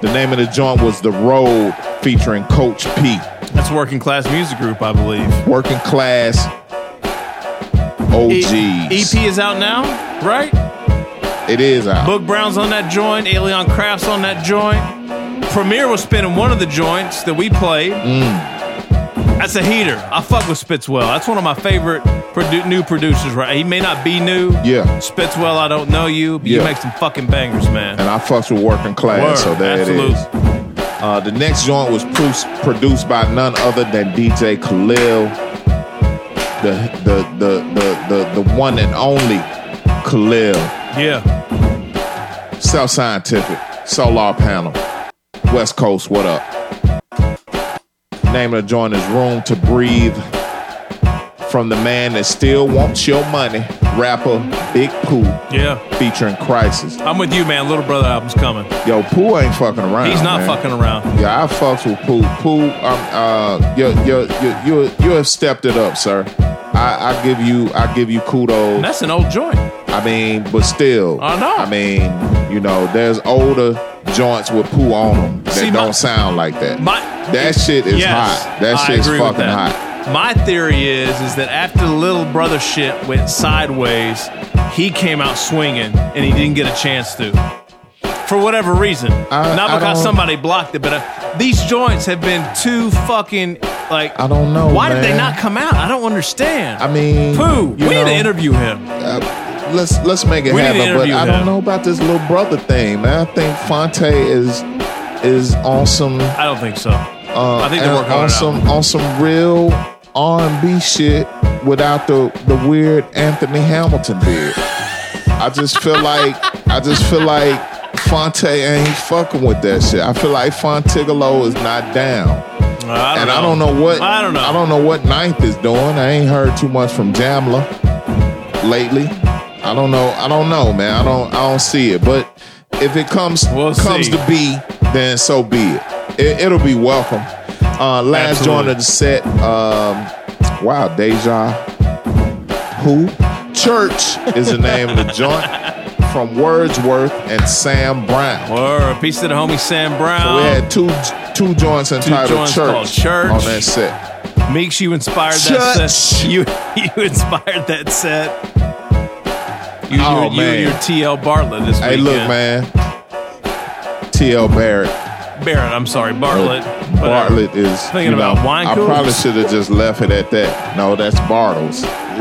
The name of the joint was The Road featuring Coach P. That's working class music group, I believe. Working class E- EP is out now, right? It is out. Book Brown's on that joint. Alien Crafts on that joint. Premier was spinning one of the joints that we played. Mm. That's a heater. I fuck with Spitzwell. That's one of my favorite produ- new producers. Right? He may not be new. Yeah. Spitzwell, I don't know you, but Yeah. you make some fucking bangers, man. And I fucks with Working Class, Word. so there Absolute. it is. Uh, the next joint was produced by none other than DJ Khalil, the the the the the, the one and only Khalil. Yeah. Self Scientific, Solar Panel, West Coast. What up? Name of the joint is Room to Breathe. From the man that still wants your money, rapper Big Pooh, Yeah. featuring Crisis. I'm with you, man. Little Brother album's coming. Yo, Pooh ain't fucking around. He's not man. fucking around. Yeah, I fucks with Pooh. Pooh, um, uh, you, you, you, you, you have stepped it up, sir. I, I give you, I give you kudos. That's an old joint. I mean, but still, I know. I mean, you know, there's older joints with Pooh on them that See, don't my- sound like that. My, that shit is Yes, hot. That I shit's fucking that. hot. My theory is is that after the little brother shit went sideways, he came out swinging and he didn't get a chance to. For whatever reason, I- not I because don't- somebody blocked it, but uh, these joints have been too fucking like. I don't know. Why did they man. not come out? I don't understand. I mean, Pooh, we you need to interview him. uh, let's let's make it We need to happen. But interview I him. don't know about this little brother thing, man. I think Phonte is is on some I don't think so. uh, I think they're and working on some on some real R and B shit without the the weird Anthony Hamilton beard. I just feel like I just feel like Phonte ain't fucking with that shit. I feel like Phontigallo is not down. I and know. I don't know what I don't know. I don't know what Ninth is doing. I ain't heard too much from Jamla lately. I don't know. I don't know, man. I don't I don't see it. But if it comes We'll comes see. to be, then so be it. it it'll be welcome. Uh, last joint of the set. Um, wow, Deja. Who? Church is the name of the joint from Wordsworth and Sam Brown. Or a piece of the homie Sam Brown. So we had two two joints entitled joints Church, Church. on that set. Meeks, you inspired that set. You you inspired that set. You, Oh, you, you and your TL Bartlett this Hey, weekend. look, man. T.L. Barrett. Barrett, I'm sorry, Bartlett. whatever. Bartlett is Thinking you know, about wine I coolers? probably should have just left it at that. No, that's Bartles.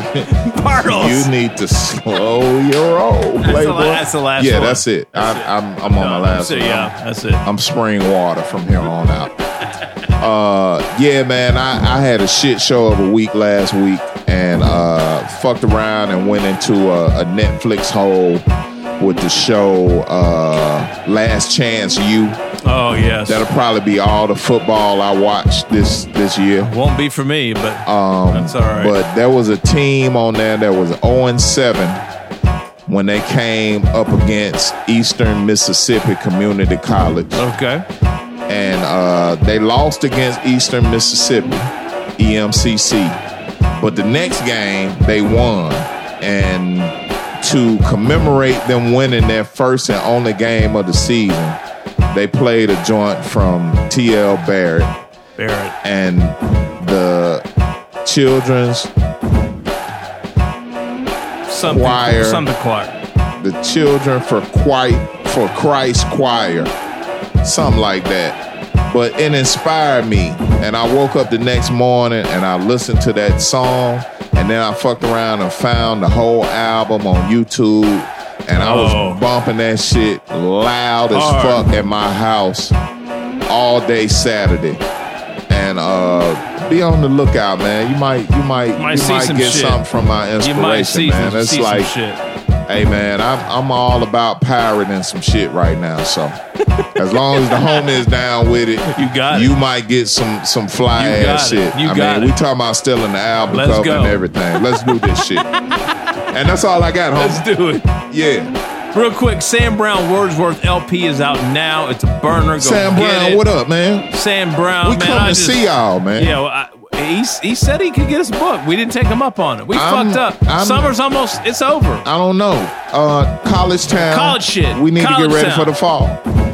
Bartles. You need to slow your roll, That's playboy. la- that's the last Yeah, one. that's it. I, I'm I'm on my last one. yeah, that's it. I'm spring water from here on out. Uh, yeah, man, I, I had a shit show of a week last week and uh, fucked around and went into a, a Netflix hole with the show uh, Last Chance U. Oh yes, That'll probably be all the football I watched this this year. won't be for me, but Um, that's all right. But there was a team on there that was 0 and 7 when they came up against Eastern Mississippi Community College. okay, And uh, they lost against Eastern Mississippi, EMCC. But the next game, they won. And to commemorate them winning their first and only game of the season, they played a joint from T.L. Barrett Barrett. and the children's Something Choir. Something choir. the children for quite for Christ choir something like that but it inspired me and I woke up the next morning and I listened to that song and then I fucked around and found the whole album on YouTube and I was Oh. bumping that shit loud as Hard. fuck at my house all day Saturday and uh be on the lookout man you might you might Might you see might some get shit. something from my You inspiration might see, man some, see like some shit. Hey man, I'm I'm all about pirating some shit right now. So as long as the homie is down with it, You got it. you might get some some fly You got ass it. shit. You I got mean, it. we talking about stealing the album Let's cover go. and everything. Let's do this shit. And that's all I got, Let's do it. Yeah. Real quick, Sam Brown Wordsworth LP is out now. It's a burner. Go Sam get Brown, it. what up, man? Sam Brown, we man. come I to just- see y'all, man. Yeah, well, I, he, he said he could get us a book. We didn't take him up on it. We I'm- fucked up. I'm- Summer's almost, it's over. I don't know. Uh college town. College shit. We need to get ready town. for the fall.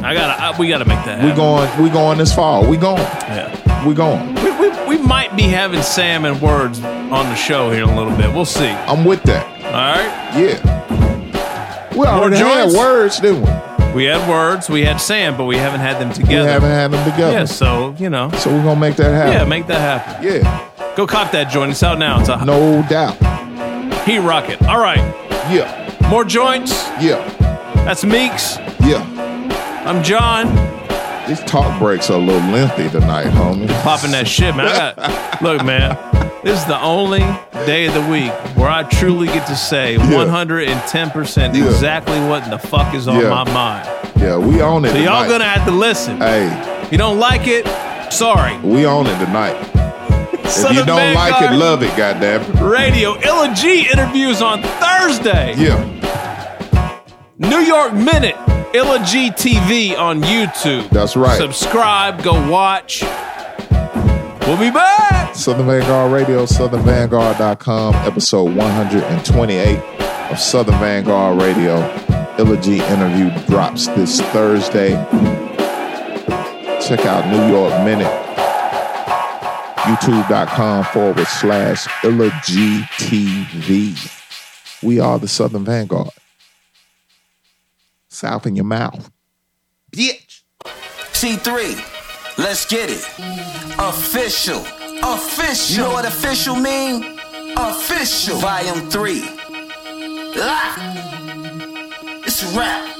I gotta, I, we gotta make that happen. We going we going this fall. We going. Yeah. We going. We, we, we might be having Sam and Words on the show here in a little bit. We'll see. I'm with that. All right. Yeah. We already had words, didn't we? We had Words, we had Sam, but we haven't had them together. We haven't had them together. Yeah, so, you know. So we're gonna make that happen. Yeah, make that happen. Yeah, Go cop that joint. It's out now. It's a no doubt. He Rocket. All right. Yeah, More joints. yeah, That's Meeks. yeah. I'm John. These talk breaks are a little lengthy tonight, homie. Popping that shit, man. I got, look, man. This is the only day of the week where I truly get to say 110% Yeah. exactly what the fuck is on Yeah. my mind. Yeah, we on it So y'all tonight. gonna have to listen. Hey, you don't like it, sorry. we on it tonight. If you of don't like Vanguard it, love it, goddamn. Radio Illa Ghee interviews on Thursday. Yeah, New York Minute, Illa Ghee TV on YouTube. That's right. Subscribe, go watch. We'll be back. Southern Vanguard Radio, SouthernVanguard.com, episode 128 of Southern Vanguard Radio. Illa Ghee interview drops this Thursday. Check out New York Minute, youtube.com forward slash Illa Ghee TV. We are the Southern Vanguard. South in your mouth. Bitch. C3, let's get it. Official. Official. You know what official mean? Official. Volume 3. Ah. It's a rap.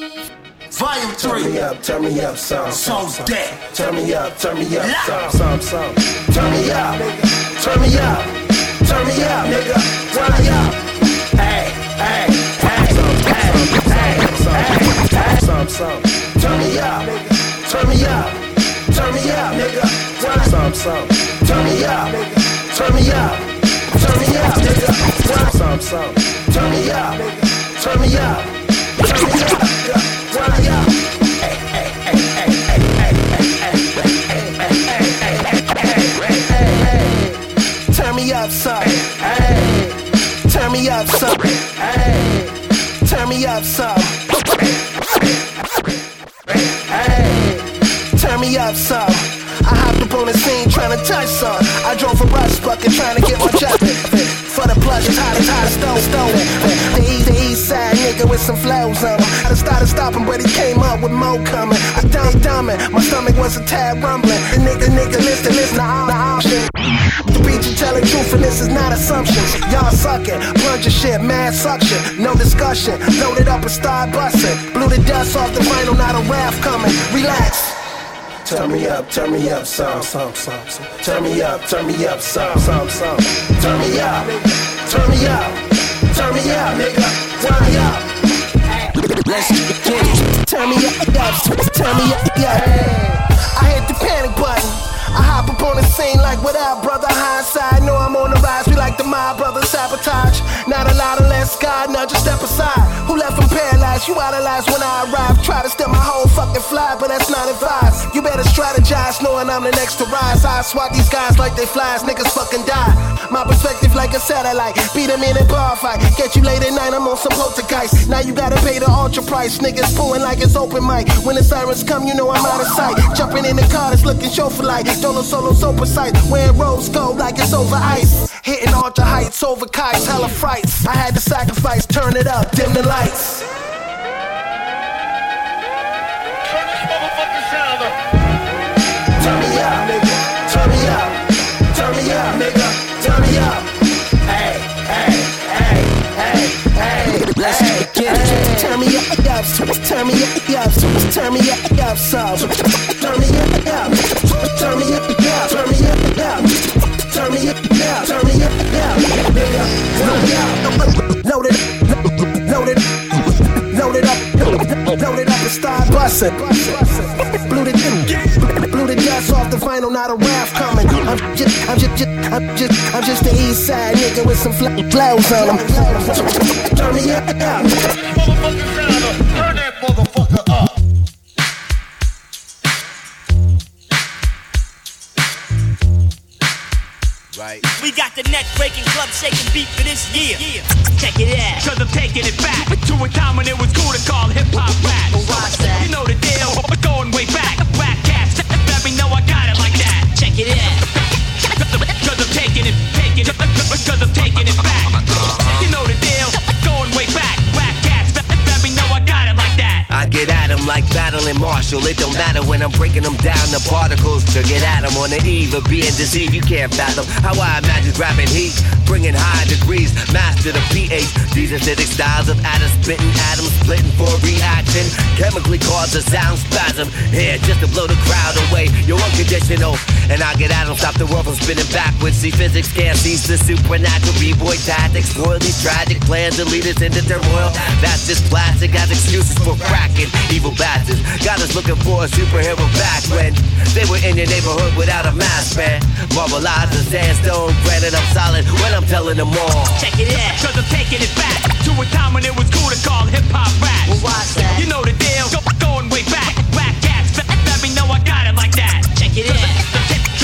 Volume 3. Turn me up, turn me up, some, So dead. Turn me up, turn me up, Loud. some, some, some. Turn me up, turn me up, turn me up, nigga. Turn me up. Hey, hey, hey, hey, hey, hey, some, some. Turn me up, turn me up, me up, nigga. Some, some. Turn me up, nigga. Turn me up. Turn me up, nigga. Some, some. Turn me up, nigga. Turn me up. Turn me up, nigga. Turn me up. Turn me up, son. Hey. Turn me up, son. Hey. Turn me up, son. Me up some. I hopped up on the scene trying to touch some. I drove a rust bucket trying to get my job. For the plush, tired of tired of stone, stone. The east, the east side nigga with some flows on him. I started stopping, but he came up with more coming. I done dumbing, my stomach was a tad rumbling. The nigga, nigga, listen, listen all the options. The beat you telling truth and this is not assumptions. Y'all sucking, plunge your shit, mad suction, no discussion. Loaded up and start busting. Blew the dust off the vinyl, not a raft coming. Relax. Turn me up, turn me up, some, some, some, some. Turn me up, turn me up, some, some, some. Turn me up, turn me up, turn me up, nigga. Turn me up. Let's it. Turn me up, up, turn me up, yeah. I hit the panic button. I hop up on the scene like, what up, brother? Hindsight, know I'm on the rise. Like the mob, brother, sabotage. Not a lot of less God, now just step aside. Who left him paralyzed? You idolized when I arrived. Try to steal my whole fucking fly, but that's not advised. You better strategize, knowing I'm the next to rise. I swat these guys like they flies, niggas fucking die. My perspective like a satellite. Beat them in a bar fight. Get you late at night, I'm on some poltergeist. Now you gotta pay the ultra price. Niggas pulling like it's open mic. When the sirens come, you know I'm out of sight. Jumping in the car that's looking chauffeur like. Dolo solo so precise. Wearing rose gold like it's over ice. Hitting ultra heights over kites, hella frights. I had to sacrifice, turn it up, dim the lights. Turn me up, nigga. Turn me up. Turn me up, nigga. Turn me up. Hey, hey, hey, hey, hey. Let's get it. Turn me up, up. Turn me up, up. Turn me up, up, some. Turn me up, start. Blew the blew the dust off the vinyl, not a raft coming. I'm just, I'm just, just I'm just, I'm just the east side nigga with some fl- clouds on him. Turn me up, up. Turn that motherfucker up. Right. We got the neck breaking, club shaking beat for this year. Check it out. Cause I'm taking it back to a time when it was cool to call hip hop rap. Oh, you know It don't matter when I'm breaking them down to particles. To get at 'em on the eve of being deceived, you can't fathom how I imagine grabbing heat, bringing high degrees, master the pH. These acidic styles of atom spitting, atoms splitting for reaction, chemically cause a sound spasm. Here, just to blow the crowd away. You're unconditional, and I get at 'em, stop the world from spinning backwards. See physics can't cease the supernatural b-boy tactics. Spoil these tragic plans and lead us into turmoil. That's just plastic as excuses for cracking. Evil bastards got us looking for a superhero back when they were in your neighborhood without a mask, man. Marvelized the sandstone, granted I'm solid when I'm telling them all. Check it out. Cause I'm taking it back to a time when it was cool to call hip hop rap. Well, why's that? You know the deal, go, going way back. Whack cats, let, me know I got it like that. Check it out.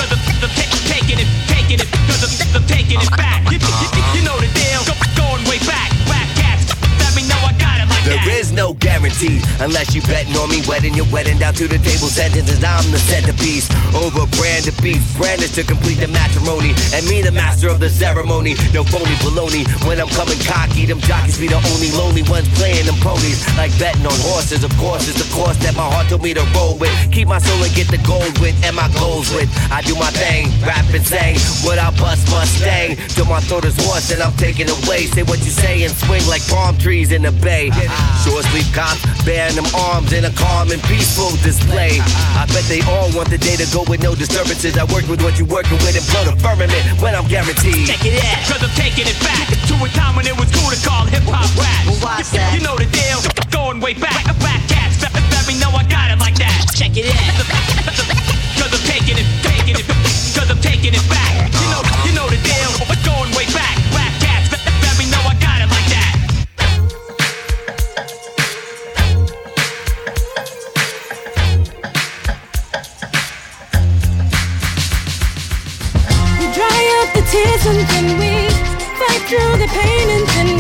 Cause I'm, I'm ta- taking it, taking it, cause I'm, I'm taking it back. You, you, you know the deal, go, going way back. Whack cats, let me know I got it like that. There is no guarantee unless you betting on me wedding your wedding down to the table sentences. I'm the centerpiece over brand of beef. Brand is to complete the matrimony and me the master of the ceremony. No phony baloney when I'm coming cocky. Them jockeys be the only lonely ones playing them ponies like betting on horses. Of course, it's the course that my heart told me to roll with. Keep my soul and get the gold with and my goals with. I do my thing, rap and sing. What I bust Mustang till my throat is hoarse and I'm taking away. Say what you say and swing like palm trees in the bay. Short sleeve cops bearing them arms in a calm and peaceful display. I bet they all want the day to go with no disturbances. I work with what you working with and blow the firmament when I'm guaranteed. Check it out. Cause I'm taking it back to a time when it was cool to call hip hop rap. Well, why's that? You know the deal, going way back. Whack cats, let, let me know I got it like that. Check it out. Cause I'm taking it, taking it, cause I'm taking it back. And we fight through the pain and then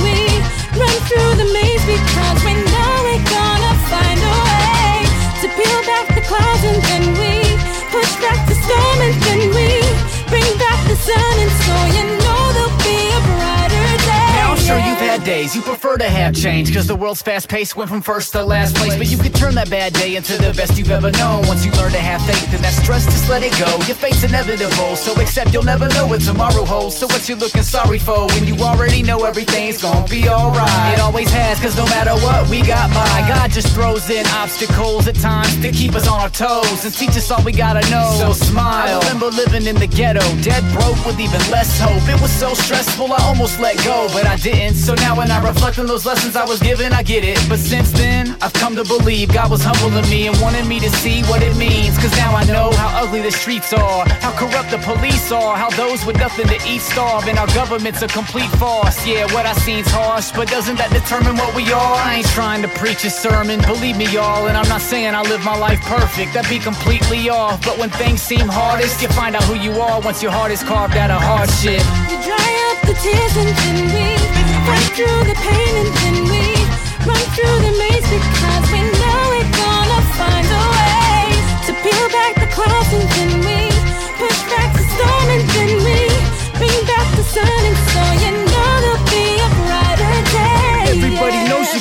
days. You prefer to have change, cause the world's fast paced went from first to last place. But you could turn that bad day into the best you've ever known. Once you learn to have faith in that stress, just let it go. Your fate's inevitable, so accept you'll never know what tomorrow holds. So what you looking sorry for when you already know everything's gonna be alright? It always has, cause no matter what, we got by. God just throws in obstacles at times to keep us on our toes and teach us all we gotta know. So smile. I remember living in the ghetto, dead broke with even less hope. It was so stressful, I almost let go, but I didn't. So now when I reflect on those lessons I was given, I get it. But since then, I've come to believe God was humbling me and wanted me to see what it means. Cause now I know how ugly the streets are, how corrupt the police are, how those with nothing to eat starve, and our government's a complete farce. Yeah, what I seen's harsh, but doesn't that determine what we are? I ain't trying to preach a sermon, believe me, y'all, and I'm not saying I live my life perfect. That'd be completely off. But when things seem hardest, you find out who you are once your heart is carved out of hardship. You dry up the tears and then we through the pain and then we run through the maze because we know we're gonna find a way to peel back the clouds and then we push back the storm and then we bring back the sun. And so you know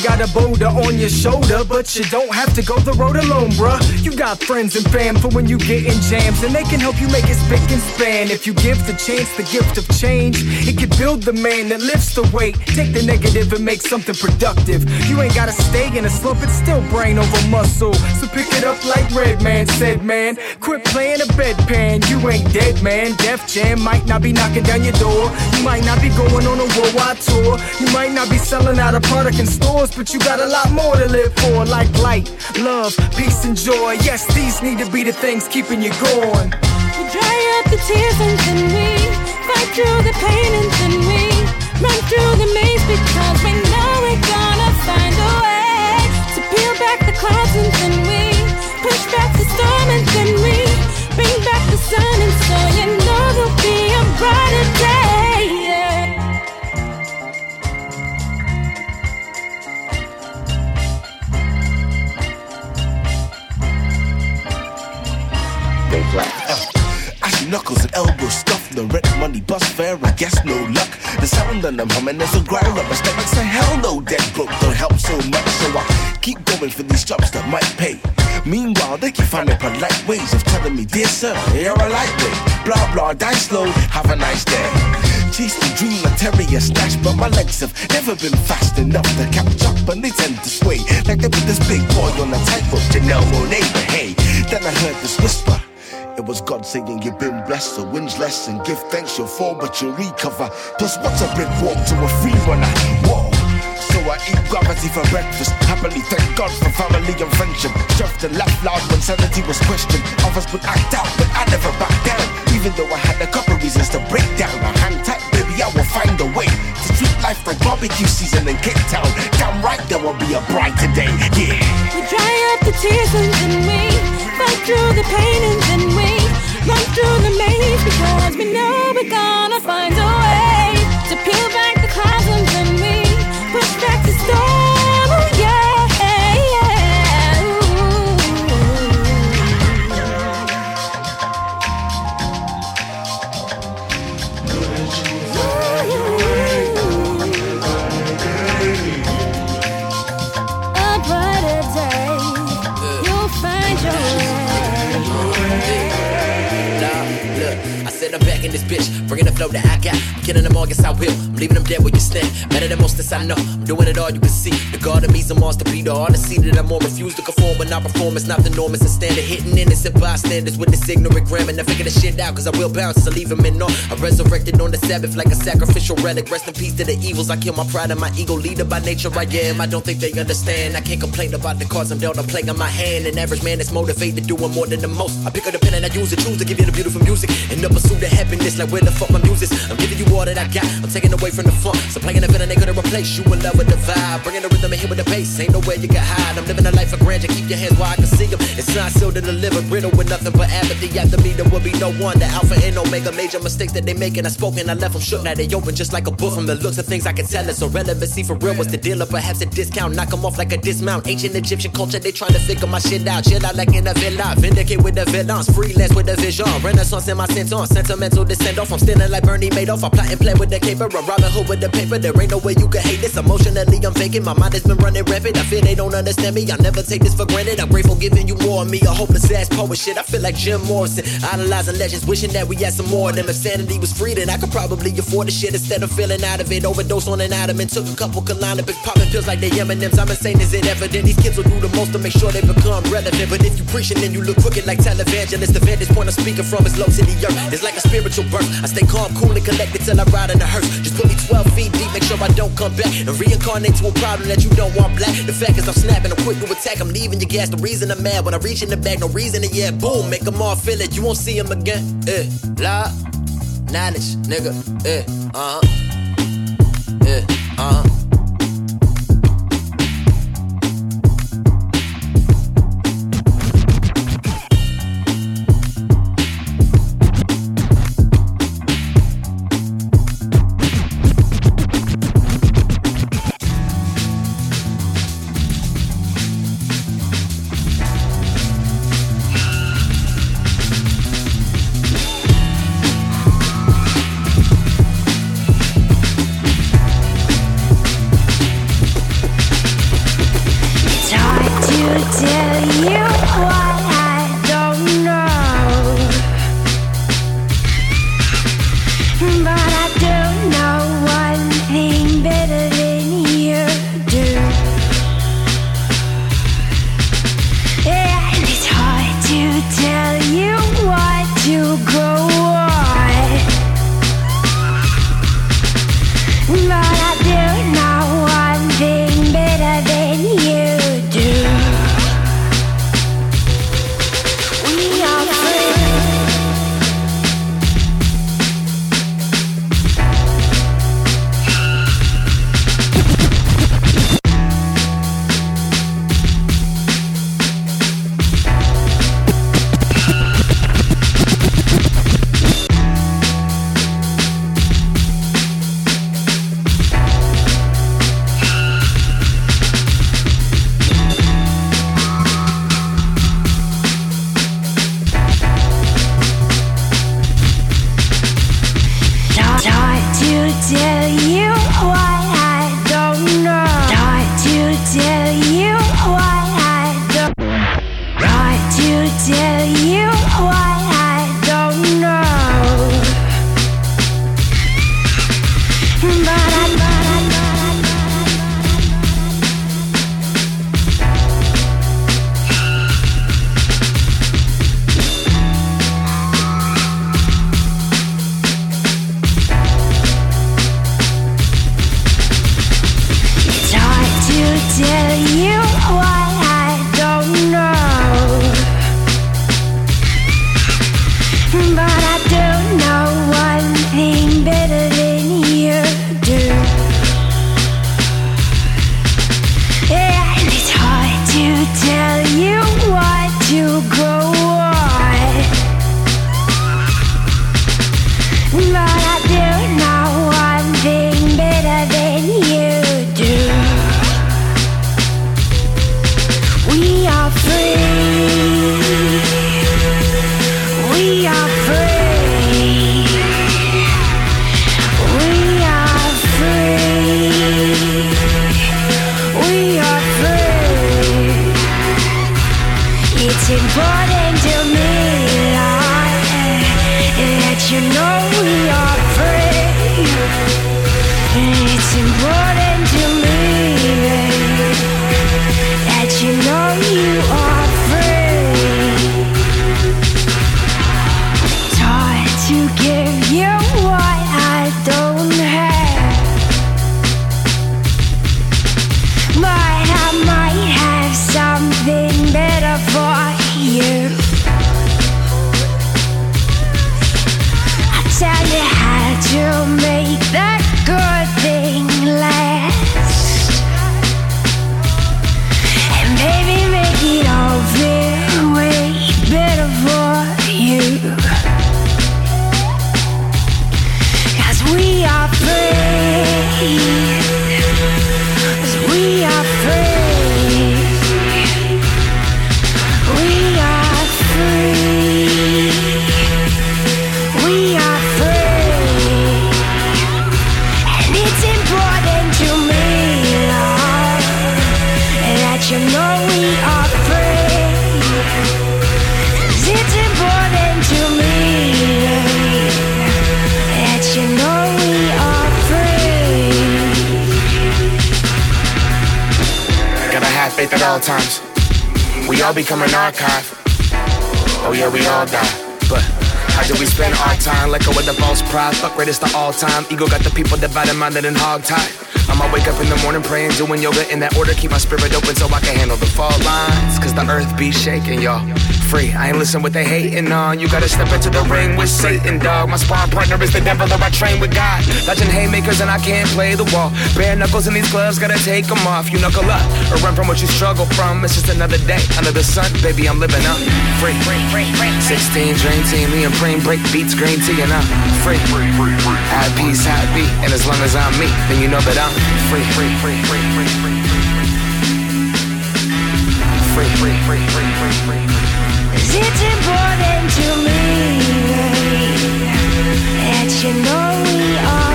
got a boulder on your shoulder, but you don't have to go the road alone, bruh. You got friends and fam for when you get in jams, and they can help you make it spick and span. If you give the chance the gift of change, it can build the man that lifts the weight. Take the negative and make something productive. You ain't gotta stay in a slump, it's still brain over muscle. So pick it up like Redman said, man. Quit playing a bedpan, you ain't dead, man. Def Jam might not be knocking down your door. You might not be going on a worldwide tour. You might not be selling out a product in stores, but you got a lot more to live for, like light, love, peace, and joy. Yes, these need to be the things keeping you going. We dry up the tears and then we fight through the pain and then we run through the maze because we know we're gonna find a way to peel back the clouds and knuckles and elbows stuffed, the rent money bus fare, I guess no luck. The sound and I'm humming as a growl up. My stomach say hell no, dead broke don't help so much. So I keep going for these jobs that might pay. Meanwhile, they keep finding polite ways of telling me, dear sir, you're a lightweight. Blah blah, die slow, have a nice day. Chase the dream like terrier snatch, but my legs have never been fast enough to catch up, and they tend to sway like they put this big boy on a tightrope. Janelle Monáe, but hey, then I heard this whisper. It was God saying you've been blessed, so wins less and give thanks. You'll fall, but you'll recover. Plus, what's a brick walk to a free runner? Whoa. So I eat gravity for breakfast. Happily thank God for family and friendship. Shoved and laughed loud when sanity was questioned. Others would act out, but I never back down. Even though I had a couple reasons to break down. I hang tight, baby, I will find a way to treat life like barbecue season in Cape Town. Damn right, there will be a brighter day. Yeah. We dry up the tears we fight through the pain and then we run through the maze because we know we're gonna find a way flow that I got. Killing them all, yes I will. Leaving them dead where you stand. Better than most, this I know. I'm doing it all, you can see. The God of me's a monster, the honesty that I'm on. Refuse to conform when I perform. It's not the norm, it's a standard. Hitting innocent bystanders with this ignorant grammar. Now figure the shit out, cause I will bounce, so leave him in awe. I resurrected on the Sabbath like a sacrificial relic. Rest in peace to the evils. I kill my pride and my ego. Leader by nature, I am. I don't think they understand. I can't complain about the cards I'm dealt. I'm playing my hand. An average man is motivated, doing more than the most. I pick up the pen and I use it, choose to give you the beautiful music. In the pursuit of happiness, like where the fuck my music's. I'm giving you all that I got. I'm taking away from the funk. So playing a villain ain't gonna replace you in love with the vibe. Bringing the rhythm and hit with the bass. Ain't no way you can hide. I'm living a life of grandeur. Keep your hands where I can see them. It's not sealed to deliver. Riddle with nothing but apathy. After me, there will be no one. The alpha and omega. Major mistakes that they making. I spoke and I left them shook. Now they open just like a book. From the looks of things I can tell it's so relevancy for real. What's the deal? Or perhaps a discount. Knock 'em off like a dismount. Ancient Egyptian culture. They trying to figure my shit out. Chill out like in a villa. Vindicate with the villains. Freelance with the vision. Renaissance in my sentence. Sentimental to send off. I'm standing like Bernie Madoff. I plot and play with the caper. A Robin Hood with the paper. There ain't no way you can hate this. Emotionally, I'm faking. My mind has been running rapid. I fear they don't understand me. I never take this for granted. I'm grateful giving you more of me. A hopeless ass poet shit. I feel like Jim Morrison. Idolizing legends, wishing that we had some more of them. If sanity was free, then I could probably afford the shit instead of feeling out of it. Overdose on an item and took a couple Klonopins. Popping pills like they M&M's. I'm insane, is it evident? These kids will do the most to make sure they become relevant. But if you preaching, then you look crooked like televangelists. The vantage point I'm speaking from is low to the earth. It's like a spiritual birth. I stay calm, cool, and collected till I ride in the hearse. Just put me 12 feet deep, make sure I don't come back. And reincarnate to a problem that you don't want black. The fact is, I'm snapping, I'm quick to attack. I'm leaving your gas. The reason I'm mad when I reach in the bag, no reason to yeah, boom, make them all feel it. You won't see them again. Eh, la, knowledge, nigga. Eh, uh huh. Eh, uh huh. Greatest of all time. Ego got the people divided, minded and hog-tied. I'ma wake up in the morning praying, doing yoga in that order. Keep my spirit open so I can handle the fault lines. Cause the earth be shaking, y'all. Free, I ain't listen what they hating on. You gotta step into the ring with Satan, dog. My sparring partner is the devil, or I train with God. Dodging haymakers and I can't play the wall. Bare knuckles in these gloves, gotta take them off. You knuckle up or run from what you struggle from. It's just another day under the sun, baby. I'm living up. Free, 16 dream team, me and Preem break beats, green tea, and I'm free. At peace, happy, and as long as I'm me, then you know that I'm free. Free, free, free, free, free. Free, free, free, free, free, free. You know we are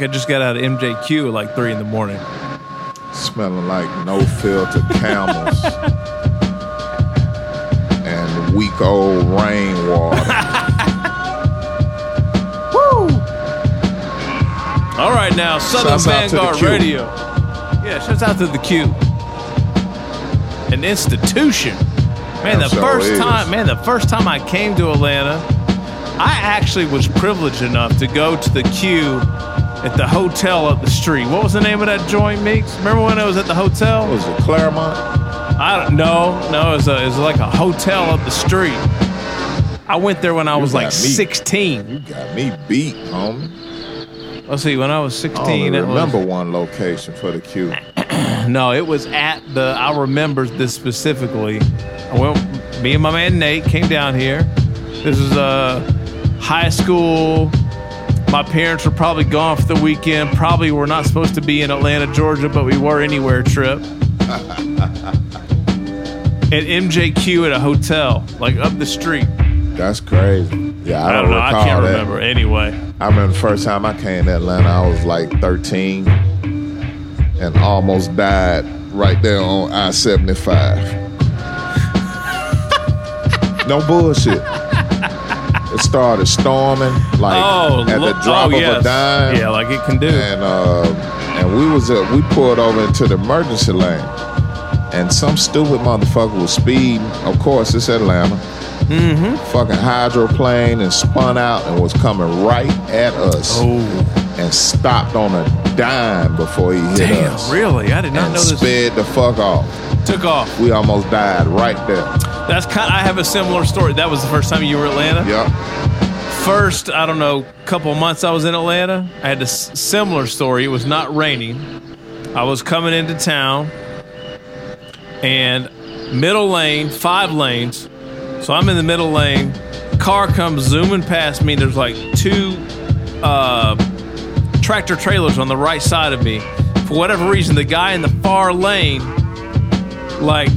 like I just got out of MJQ at like three in the morning. Smelling like no filter camels and week old rainwater. Woo! All right, now Southern Shouts out to the Vanguard Q. Radio. Yeah, shouts out to the Q. An institution. Man, the sure first is. time, man, the first time I came to Atlanta, I actually was privileged enough to go to the Q at the hotel up the street. What was the name of that joint, Meeks? Remember when I was at the hotel? was it Clermont? I don't know. No, it was, a, it was like a hotel up the street. I went there when I You was like me. 16. You got me beat, homie. Let's see, when I was 16, only it was- remember one location for the Q. No, it was at the. I remember this specifically. Well, me and my man Nate came down here. This is a high school. My parents were probably gone for the weekend. Probably were not supposed to be in Atlanta, Georgia, but we were anywhere trip. at MJQ at a hotel, like up the street. That's crazy. Yeah, I, I don't, know. I can't that. remember. Anyway, I remember the first time I came to Atlanta, I was like 13 and almost died right there on I 75. no bullshit. It started storming like Oh, at the drop oh, of a dime. Yeah, like it can do. And uh, and we was uh, we pulled over into the emergency lane, and some stupid motherfucker was speeding. Of course, it's Atlanta. Mm-hmm. Fucking hydroplane and spun out and was coming right at us. Oh. And stopped on a dime before he hit Damn, us. really? I did not know this. sped the fuck off. Took off. We almost died right there. That's kind. Of, I have a similar story. That was the first time you were in Atlanta. Yep. First, I don't know, couple months I was in Atlanta. I had a s- similar story. It was not raining. I was coming into town, and middle lane, five lanes. So I'm in the middle lane. Car comes zooming past me. There's like two uh, tractor trailers on the right side of me. For whatever reason, the guy in the far lane, like,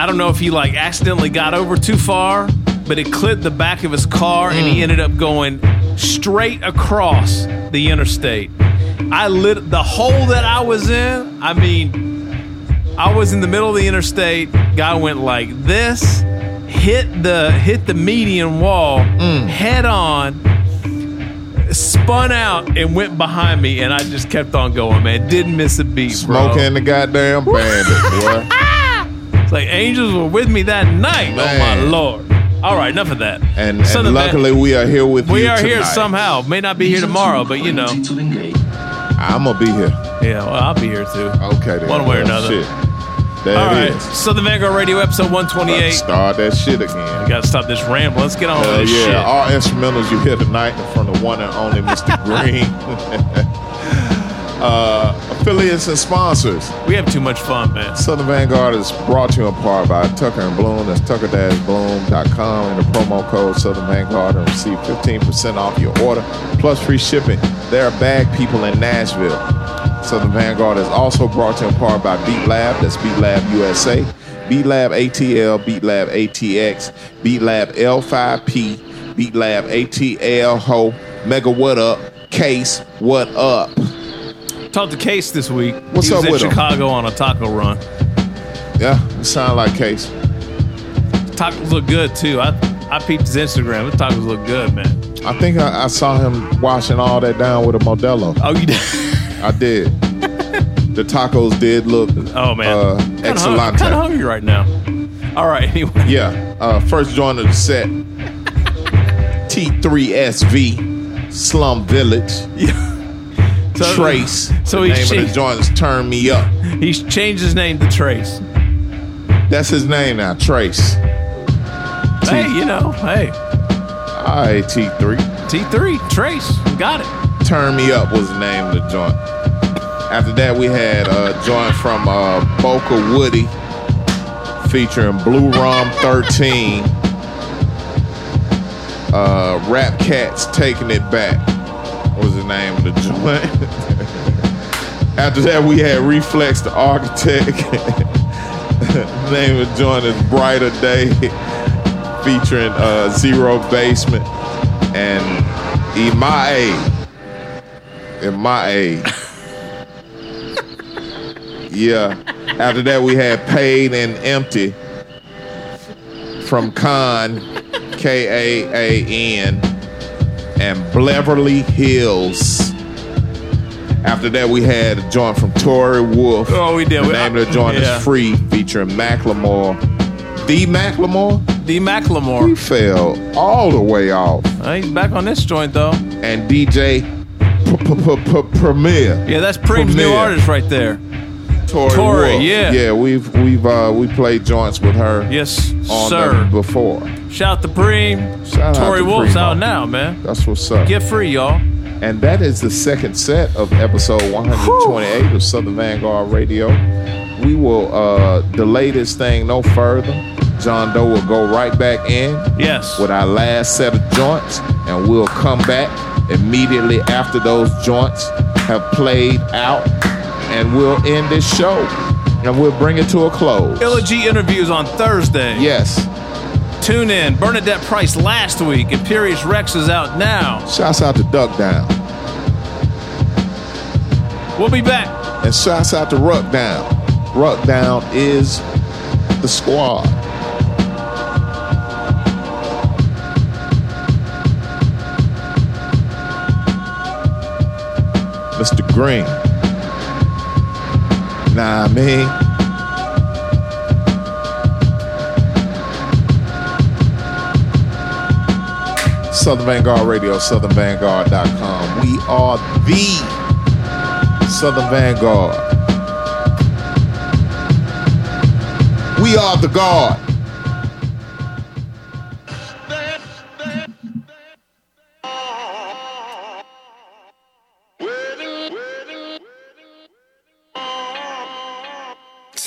I don't know if he like accidentally got over too far, but it clipped the back of his car and he mm. ended up going straight across the interstate. I lit the hole that I was in. I mean, I was in the middle of the interstate. Guy went like this, hit the hit the median wall mm. head on, spun out and went behind me, and I just kept on going, man. Didn't miss a beat, bro. Smoking the goddamn bandit, boy. It's like angels were with me that night. Oh my lord! All right, enough of that. And, Son and of luckily, man- we are here with we you are here somehow. May not be here tomorrow, but you know. I'm gonna be here. Yeah, well, I'll be here too. Okay, then. One way or another. shit. There All right. is. Southern Vanguard Radio, episode 128. Start that shit again. We got to stop this ramble. Let's get on Hell with this yeah, shit. all instrumentals you hear tonight from the one and only Mr. Green. uh, affiliates and sponsors. We have too much fun, man. Southern Vanguard is brought to you in part by Tucker and Bloom. That's tucker-bloom.com and the promo code Southern Vanguard and receive 15% off your order plus free shipping. There are bag people in Nashville. Southern Vanguard is also brought to you in part by Beat Lab. That's Beat Lab USA. Beat Lab ATL, Beat Lab ATX, Beat Lab L5P, Beat Lab ATL Ho, Mega What Up, Case What Up. Talked to Case this week. What's he was up in with him? Chicago on a taco run. Yeah, you sound like Case. Tacos look good too. I I peeped his Instagram. The tacos look good, man. I think I, I saw him washing all that down with a Modelo. Oh, you did? I did. the tacos did look Oh man, uh, Kinda hung- excellent. Kinda hungry right now. All right, anyway. Yeah. Uh, first joint of the set. T3SV, Slum Village. So- Trace. so the he name of changed- the joint is Turn Me Up. He's changed his name to Trace. That's his name now, Trace. Hey, you know, hey, All right, T3. T3, Trace, got it. Turn Me Up was the name of the joint. After that, we had a joint from uh, Boca Woody featuring Blue Rom 13. Uh, Rap Cats Taking It Back was the name of the joint. After that, we had Reflex the Architect. name of joint is Brighter Day featuring uh, Zero Basement and Imae. Imae. yeah. After that, we had Paid and Empty from Kaan, K A A N, and Beverly Hills. After that, we had a joint from Torii Wolf. Oh, we did. The We- name of the joint yeah. is Free, featuring Macklemore. The Macklemore? D Macklemore. He fell all the way off. Uh, he's back on this joint though. And DJ Premier. Yeah, that's Preem's new artist right there. Torii, Torii, yeah. yeah. We've we've uh, we played joints with her. Yes, sir. before. Shout to Preem. Shout out Torii to Wolf's out now, man. That's what's up. Get free, y'all. And that is the second set of episode 128 of Southern Vanguard Radio. We will uh, delay this thing no further. John Doe will go right back in. Yes. With our last set of joints, and we'll come back immediately after those joints have played out, and we'll end this show, and we'll bring it to a close. G interviews on Thursday. Yes. Tune in. Bernadette Price last week. Imperius Rex is out now. Shouts out to Duck Down. We'll be back. And shouts out to Ruck Down. Ruck Down is the squad. Mr. Green. Nah, I mean. Southern Vanguard Radio, southernvanguard.com. We are the Southern Vanguard. We are the guard.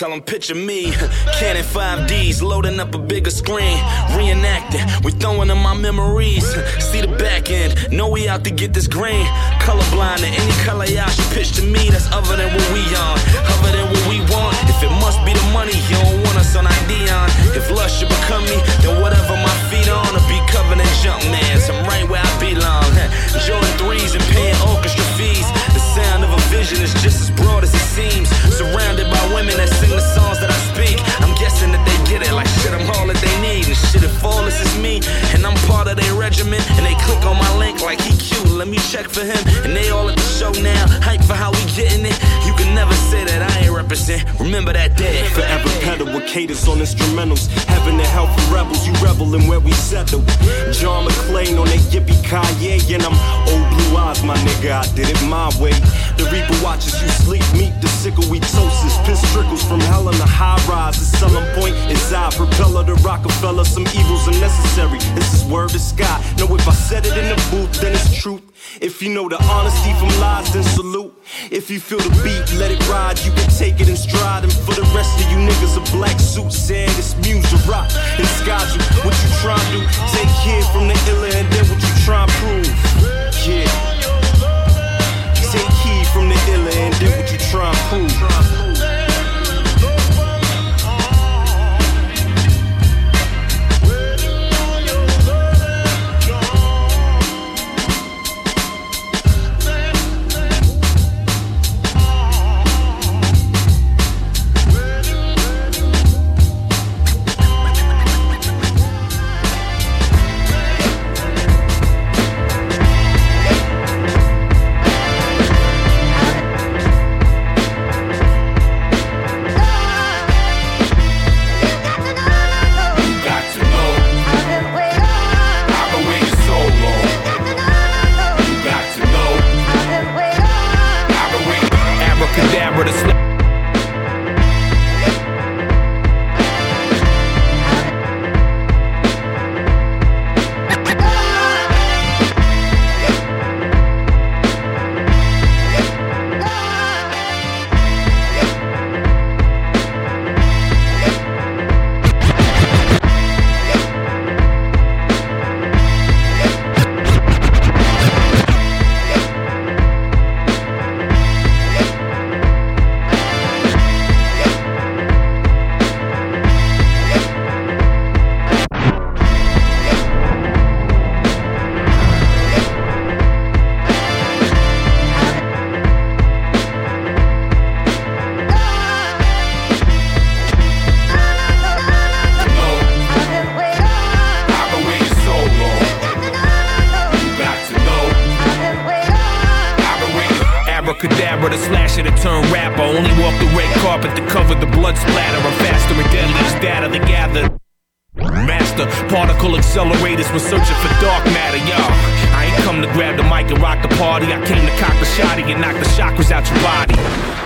Tell them picture me, Canon 5Ds, loading up a bigger screen, reenacting, we throwing in my memories. See the back end, know we out to get this green. Colorblind and any color y'all should pitch to me that's other than what we on, other than what we want. If it must be the money, you don't want us on Dion. If lust should become me, then whatever my feet on, I'll be covered in junk mans. I'm right where I belong. Jordan 3s and paying orchestra fees. Vision is just as broad as it seems. Surrounded by women that sing the songs that I speak. I'm guessing that they get it like shit, I'm all that they need. And shit, if all this is me, and I'm part of their regiment, and they click on my link like he cute, let me check for him. And they all at the show now, hype for how we getting it. You can never say that I represent. Remember that day. Forever pedal with fabricators on instrumentals. Heaven and hell for rebels, you revel in where we settle. John McClane on that yippee ki and I'm old blue eyes, my nigga. I did it my way. The Reaper watches you sleep, meet the sickle we toasts. Piss trickles from hell in the high rise. The selling point is I, propeller to Rockefeller. Some evils are necessary. This is word to sky. Know if I said it in the booth, then it's truth. If you know the honesty from lies, then salute. If you feel the beat, let it ride. You can take it in stride. And for the rest of you niggas, a black suit saying it's music rock. And you, what you trying to do? Take care from the illa and then what you trying to prove? Yeah. Take heed from the illa and then trying to prove? Blood splatter. I'm faster and deadly as data to gather. Master particle accelerators when searching for dark matter, y'all. Come to grab the mic and rock the party. I came to cock the shotty and knock the chakras out your body.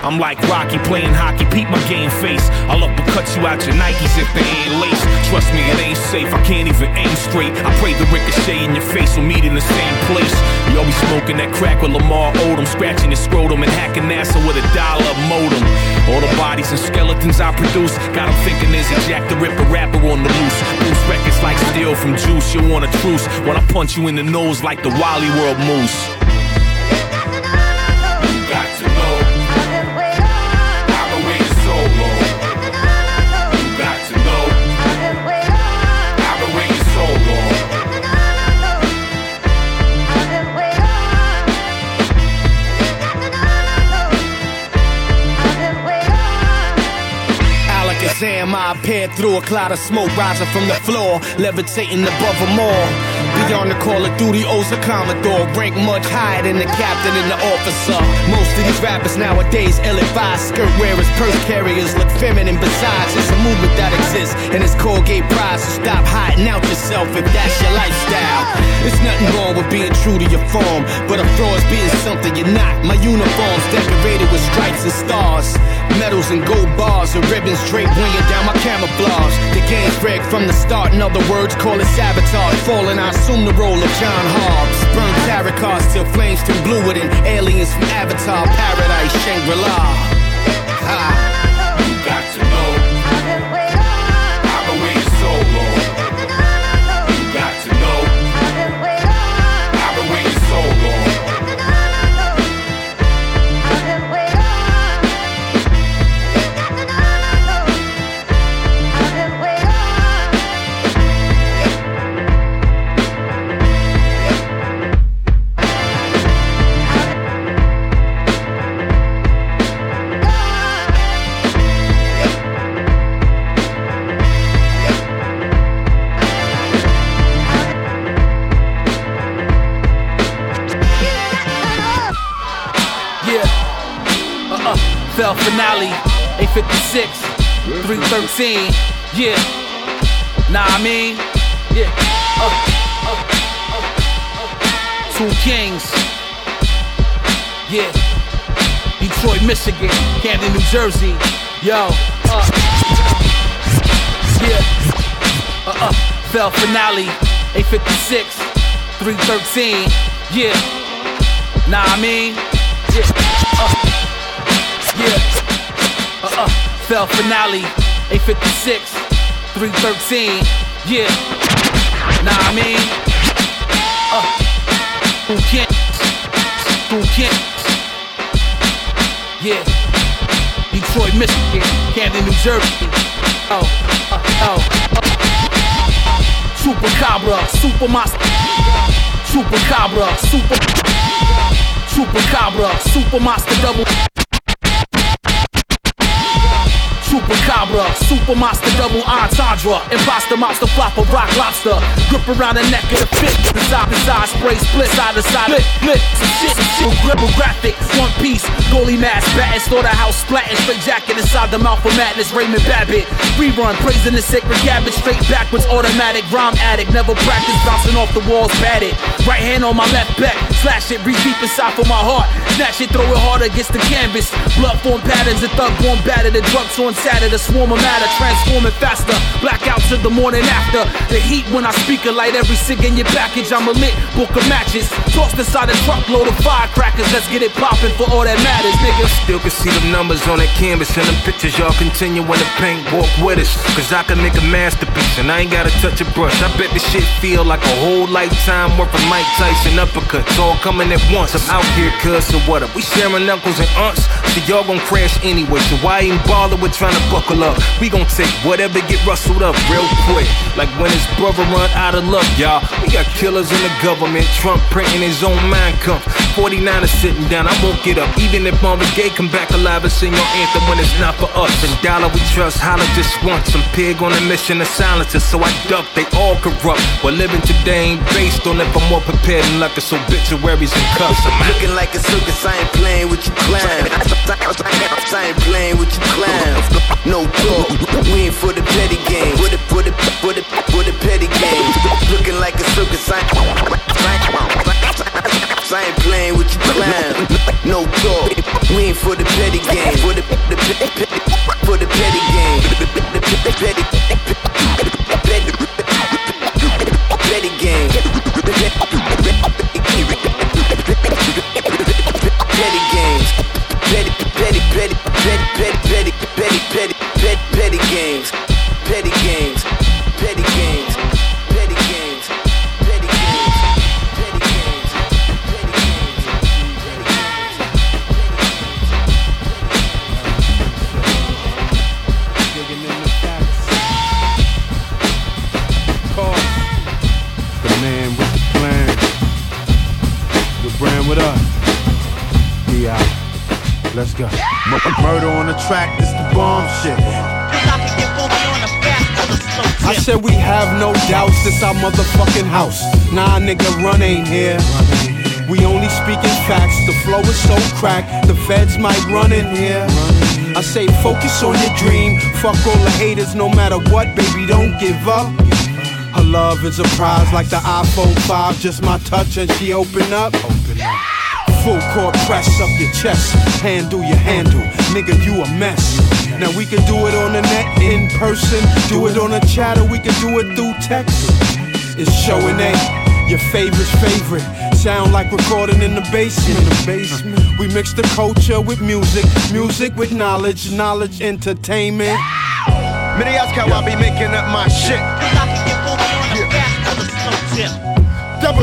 I'm like Rocky playing hockey, peep my game face. I'll uppercut you out your Nikes if they ain't laced. Trust me, it ain't safe. I can't even aim straight. I pray the ricochet in your face will meet in the same place. You always smoking that crack with Lamar Odom, scratching your scrotum and hacking NASA with a dollar modem. All the bodies and skeletons I produce got 'em thinking there's a Jack the Ripper rapper on the loose. Loose records like steel from juice. You want a truce when I punch you in the nose like the Wally World Moose. Alakazam, I appeared through a cloud of smoke rising from the floor, levitating above them all. Beyond the Call of Duty owes a Commodore, rank much higher than the captain and the officer. Most of these rappers nowadays ill-advised, skirt wearers, purse carriers look feminine. Besides, it's a movement that exists, and it's Colgate Pride. So stop hiding out yourself if that's your lifestyle. There's nothing wrong with being true to your form, but a fraud is being something you're not. My uniform's decorated with stripes and stars, medals and gold bars, and ribbons draped weighing down my camouflage. The game's rigged from the start. In other words, call it sabotage. Falling, I assume the role of John Hobbs. Burn tarot cards till flames turn blue with an aliens from Avatar, Paradise, Shangri-La. Ha. Finale. A56. 313. Yeah. Nah, I mean, yeah. Uh, uh, uh, Two kings. Yeah. Detroit, Michigan. Camden, New Jersey. Yo. Uh. Yeah. Uh uh. Fell finale. 856. 313. Yeah. Nah, I mean, yeah. Uh. Yeah. Uh uh. Fell finale. 856. 313. Yeah. Nah, I mean, uh. Who can't? Who can't? Yeah. Detroit, Michigan. Camden, New Jersey. Oh, uh, oh. Super Cabra, Super Master. Super Cabra, Super. Super Cabra, Super Master Double. Super Cabra, Super monster, Double Entendre. Imposter, monster, flopper, rock lobster. Grip around the neck of the fit. The side to side, spray split, side to side. Lit, lit, some shit, some shit. Gribble graphic, one piece. Goalie mask, batting, slaughterhouse, splatting. Straight jacket inside the mouth of madness. Raymond Babbitt. Rerun, praising the sacred cabbage. Straight backwards, automatic. Rhyme addict, never practice. Bouncing off the walls, batted. Right hand on my left back. Slash it, reach deep inside for my heart. Snatch it, throw it hard against the canvas. Blood form patterns, a thug born battered. The drugs on Saturday, the swarm of matter, transforming faster. Blackout to the morning after. The heat when I speak a light every sig in your package. I'm a lit book of matches. Tossed inside a truckload of firecrackers. Let's get it poppin' for all that matters, niggas. Still can see them numbers on that canvas and them pictures. Y'all continue when the paint walk with us. Cause I can make a masterpiece and I ain't gotta touch a brush. I bet this shit feel like a whole lifetime worth of Mike Tyson uppercuts. All coming at once. I'm out here, so what up? We sharing uncles and aunts. So y'all gon' crash anyway. So why ain't bother with trying to buckle up? We gon' take whatever get rustled up real quick. Like when his brother run out of luck, y'all. We got killers in the government. Trump printing his own mind cup. 49 is sitting down, I won't get up. Even if Marvin Gaye come back alive and sing your anthem when it's not for us. And dollar we trust, holla just once. Some pig on a mission of silences, so I duck. They all corrupt. But living today ain't based on if I'm more prepared than luck. So obituaries and cuffs. I'm. Looking like a circus, I ain't playing with you clowns. I ain't playing with you clowns. No talk, we ain't for the petty game. For the, for the, for the, for the petty game. Looking like a circus, I I ain't playing with you clowns. No talk, we ain't for the petty game. For the, the, for the petty game. The petty, petty game. Petty games petty, petty, petty, petty, petty, petty, petty, petty games, petty games, petty games. Let's go. Murder on the track, this the bomb shit. I said we have no doubts, this our motherfucking house. Nah, nigga, run ain't here. We only speaking facts, the flow is so cracked, the feds might run in here. I say focus on your dream, fuck all the haters, no matter what, baby, don't give up. Her love is a prize like the iPhone 5, just my touch and she open up. Open up. Full court press up your chest, handle your handle, nigga, you a mess. Now we can do it on the net, in person, do it on a chat, or we can do it through text. It's showing A, your favorite's favorite. Sound like recording in the basement. In the basement. We mix the culture with music, music with knowledge, knowledge entertainment. Many ask how I be making up my shit.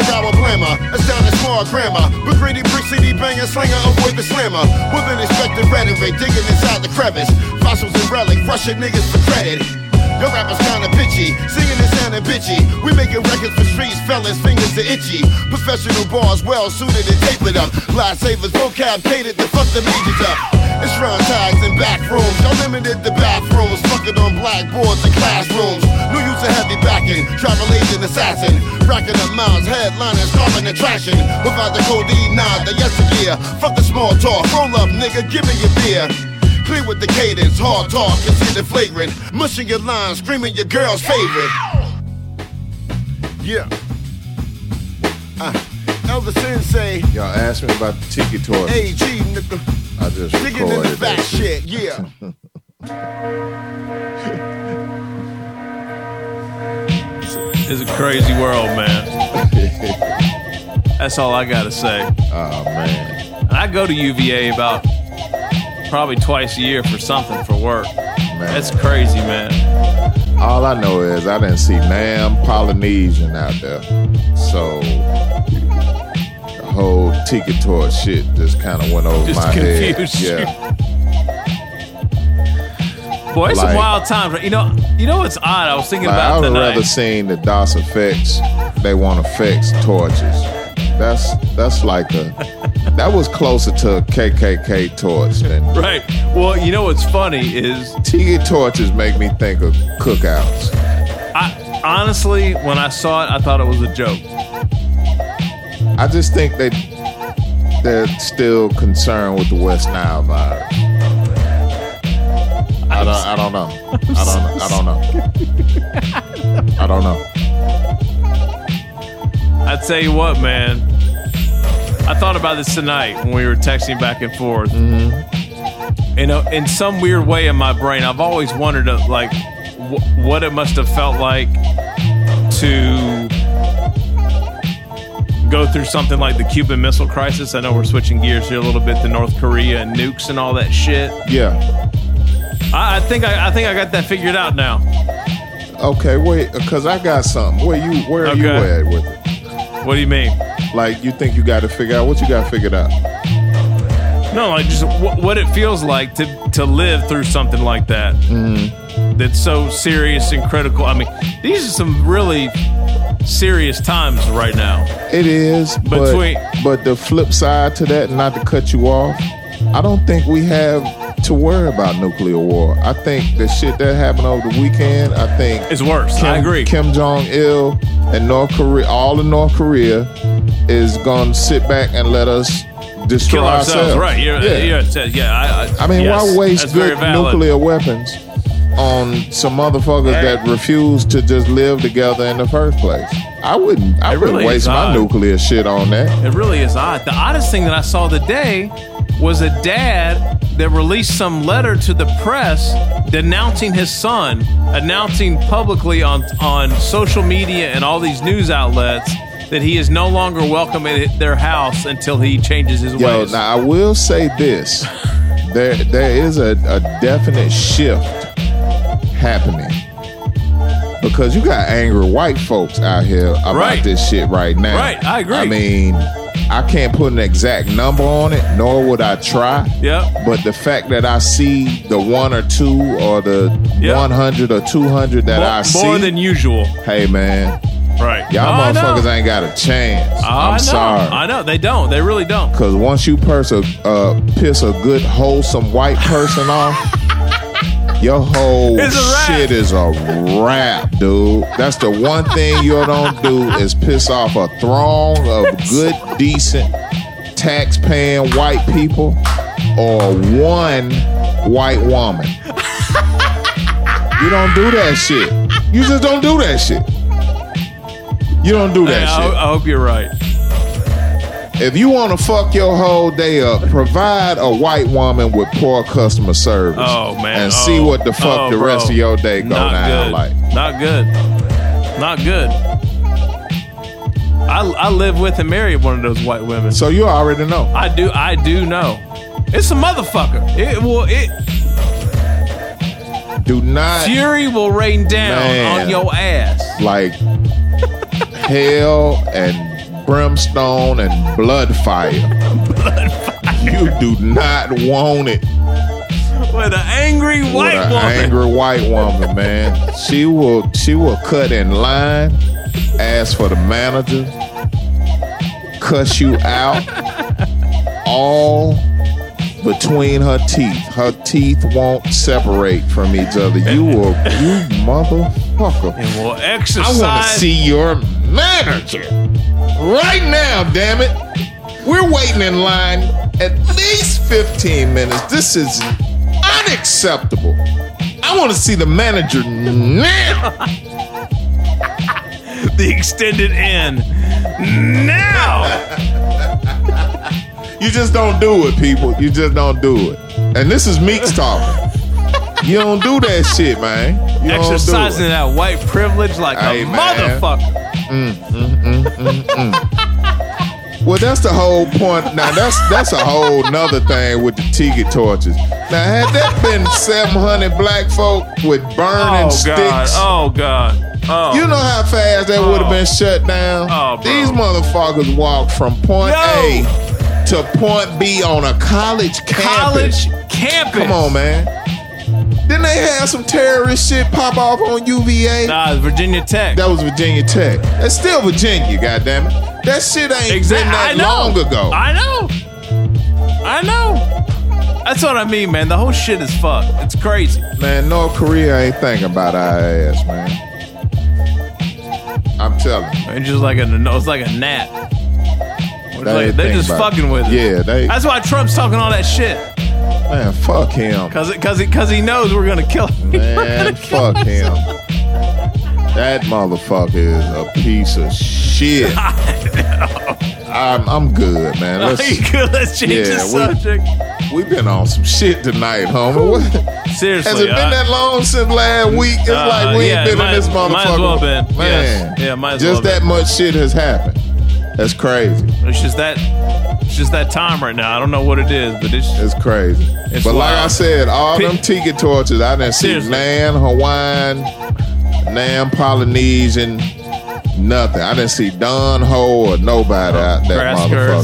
Barrel blammer, a sound of small grammar. But greedy brick city banger, slinger, avoid the slammer. With an expected rhetoric, digging inside the crevice. Fossils and relic, rushing niggas for credit. Your rappers kinda bitchy, singing and sounding bitchy. We making records for streets, fellas, fingers are itchy. Professional bars, well suited and tapered up. Lifesavers, vocab catered to fuck the majors up. It's round tags and back rooms. Y'all limited the bathrooms, fucking on blackboards and classrooms. No use of heavy backing, travel agent assassin. Racking up miles, headliners, and trashing. Without the codeine, nah, the yesteryear. Fuck the small talk, roll up, nigga, give me your beer. Clear with the cadence, hard talk, consider flagrant. Mushing your lines, screaming your girl's favorite. Yeah. Uh, Elder Sensei, Y'all asked me about the tiki toy. AG, nigga. I just Digging in the back that shit, yeah. It's a crazy world, man. That's all I gotta say. Oh man. I go to UVA about probably twice a year for something for work. That's crazy, man. All I know is I didn't see Nam Polynesian out there. So the whole tiki toy shit just kind of went over Just my head. confused you. Yeah. Boy, it's Like- wild time. right? You know, you know what's odd? I was thinking Like, I would tonight. rather seen the DOS effects. They want effects torches. That's that's like a that was closer to a KKK torch than Right. Well, you know what's funny is tiki torches make me think of cookouts. I honestly, when I saw it, I thought it was a joke. I just think they they're still concerned with the West Nile virus. I don't. I don't know. I don't. I don't know. I don't know. I tell you what, man. I thought about this tonight when we were texting back and forth. Mm-hmm. You know, in some weird way in my brain, I've always wondered, uh, like, wh- what it must have felt like to go through something like the Cuban Missile Crisis. I know we're switching gears here a little bit to North Korea and nukes and all that shit. Yeah. I, I think I, I think I got that figured out now. Okay. Wait. Because I got something. Where you? Where are you at with it? What do you mean? Like you think you got to figure out what you got figured out? No, like just w- what it feels like to to live through something like that. Mm-hmm. That's so serious and critical. I mean, these are some really serious times right now. It is, but, Between- but the flip side to that, not to cut you off, I don't think we have to worry about nuclear war. I think the shit that happened over the weekend, I think It's worse. Kim, I agree. Kim Jong Il and North Korea, all of North Korea, is gonna sit back and let us destroy Kill ourselves, right? You're, yeah. yeah, yeah. Uh, yeah I, I, I mean, yes, why waste good nuclear weapons on some motherfuckers that refuse to just live together in the first place? I wouldn't. I It wouldn't really waste my nuclear shit on that. It really is odd. The oddest thing that I saw today was a dad that released some letter to the press denouncing his son, announcing publicly on on social media and all these news outlets that he is no longer welcome at their house until he changes his Yo, ways. now I will say this: there there is a, a definite shift happening because you got angry white folks out here about Right. this shit right now. Right, I agree. I mean, I can't put an exact number on it, nor would I try. Yeah. But the fact that I see the one or two or the Yeah. 100 or 200 that more, I see, more than usual. hey man, Right. y'all Oh, motherfuckers ain't got a chance. I'm sorry. I know they don't. They really don't. Cause once you purse a, uh, piss a good wholesome white person off, your whole It's a wrap. shit is a wrap, dude. That's the one thing you don't do is piss off a throng of good, decent, tax-paying white people or one white woman. You don't do that shit. You just don't do that shit. You don't do that Hey, I, shit. I hope you're right. If you want to fuck your whole day up, provide a white woman with poor customer service. Oh man. and see Oh. what the fuck Oh, the bro. rest of your day go Not down good. like. Not good. Not good. I, I live with and marry one of those white women. So you already know. I do. I do know. It's a motherfucker. It will. It Do not fury will rain down Man. on your ass. like hell and brimstone and blood fire. You do not want it. With an angry white with an woman. angry white woman, man. She will she will cut in line, ask for the manager, cuss you out, all between her teeth. Her teeth won't separate from each other. You will, you motherfucker. And will exercise. I want to see your manager right now. Damn it! We're waiting in line at least fifteen minutes. This is unacceptable. I want to see the manager now. the extended N. Now. You just don't do it, people. You just don't do it. And this is Meeks talking. You don't do that shit, man. You don't do Exercising it. that white privilege like Hey, a man. motherfucker. Mm, mm, mm, mm, mm. Well, that's the whole point. Now, that's that's a whole nother thing with the tiki torches. Now, had that been 700 black folk with burning Oh sticks, God. Oh God. Oh. you know how fast that would have been shut down? Oh. These motherfuckers walked from point No. A to point B on a college campus. college campus. Come on, man. They have some terrorist shit pop off on UVA? Nah, Virginia Tech. That was Virginia Tech. That's still Virginia, goddammit. That shit ain't Exactly. been that long ago. I know. I know. That's what I mean, man. The whole shit is fucked. It's crazy. man, North Korea ain't thinking about our ass, man. I'm telling you. It's just like a no, it's like a gnat. It's They like, they're just about it. fucking with it. Yeah, they- That's why Trump's talking all that shit. Man, fuck him. Cause, it, cause, he, cause he knows we're gonna kill him. Man, fuck him. That motherfucker is a piece of shit. I'm, I'm good, man. Are you good? Let's change the subject. We, have been on some shit tonight, homie. What? Seriously, Has it been I- that long since last week? It's Uh, like we yeah, ain't been might- in this motherfucker. might as well been. Man, Yes. Yeah, might as just well that been. much shit has happened. That's crazy. It's just that, it's just that time right now. I don't know what it is, but it's It's crazy. It's but like I said, all them tiki torches, I didn't see Seriously. Nan Hawaiian, Nan Polynesian, nothing. I didn't see Don Ho or nobody out there. grass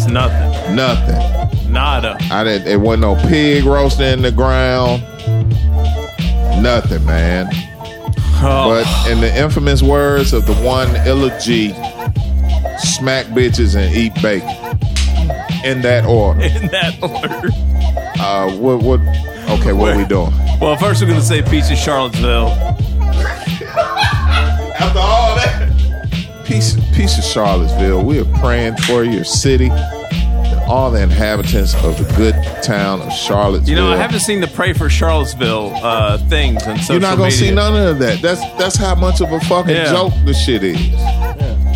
motherfucker. nothing, Nothing. nada. I didn't. It wasn't no pig roasting in the ground. Nothing, man. Oh. But in the infamous words of the one G, smack bitches and eat bacon. In that order. In that order. Uh, what? What? Okay, what are we doing? Well, first we're gonna say peace of Charlottesville. After all that, peace, peace of Charlottesville. We are praying for your city and all the inhabitants of the good town of Charlottesville. You know, I haven't seen the pray for Charlottesville uh, things social You're not gonna media. see none of that. That's that's how much of a fucking Yeah. joke the shit is.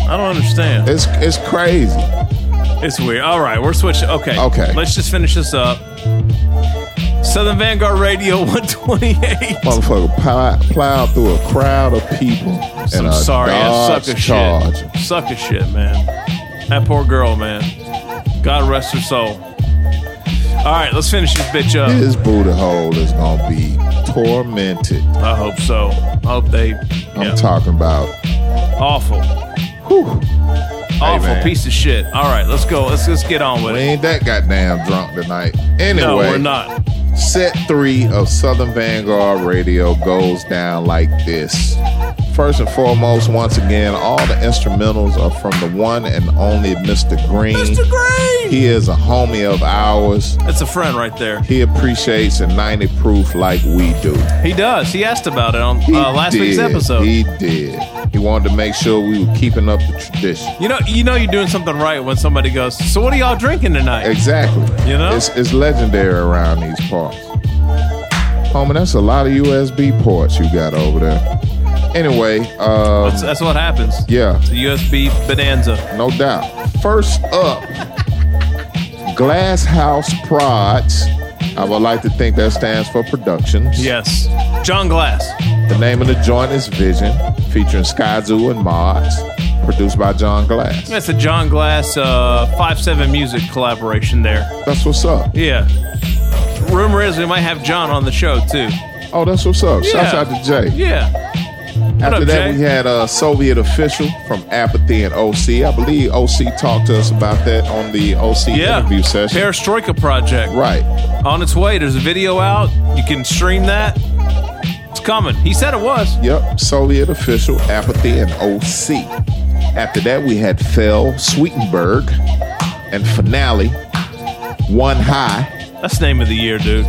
I don't understand. It's it's crazy. It's weird. All right, we're switching. Okay. Okay. Let's just finish this up. Southern Vanguard Radio 128. Motherfucker plow, plowed through a crowd of people Some in a sorry ass sucker Charger. shit. Sucker shit, man. That poor girl, man. God rest her soul. All right, let's finish this bitch up. His booty hole is gonna be tormented. I hope so. I hope they. I'm yeah. talking about Awful. Awful man. piece of shit. All right, let's go. Let's let's get on with we it. We ain't that goddamn drunk tonight. Anyway, No, we're not. Set three of Southern Vanguard Radio goes down like this. First and foremost, once again, all the instrumentals are from the one and only Mr. Green. Mr. Green! He is a homie of ours. It's a friend right there. He appreciates a 90 proof like we do. He does. He asked about it on uh, last week's episode. He did. He wanted to make sure we were keeping up the tradition. You know, you know, you're doing something right when somebody goes. So, what are y'all drinking tonight? Exactly. You know? It's, it's legendary around these parts. Homie, that's a lot of USB ports you got over there. Anyway, um, That's, that's what happens. yeah, It's a USB bonanza. no doubt. First up, Glass House Prods. I would like to think that stands for Productions. Yes, John Glass. The name of the joint is Vision, featuring Skyzoo and Mods, produced by John Glass. That's a John Glass uh, five seven music collaboration there. That's what's up. Yeah. Rumor is we might have John on the show too. Oh, that's what's up. Shouts Yeah. out to Jay. Yeah. After up, that, Jay? we had a Soviet official from Apathy and OC. I believe OC talked to us about that on the OC Yeah. interview session. Perestroika project. Right. On its way. There's a video out. You can stream that. It's coming. He said it was. Yep. Soviet official, Apathy and OC. After that, we had Phil Sweetenberg and finale, One High. That's name of the year, dude.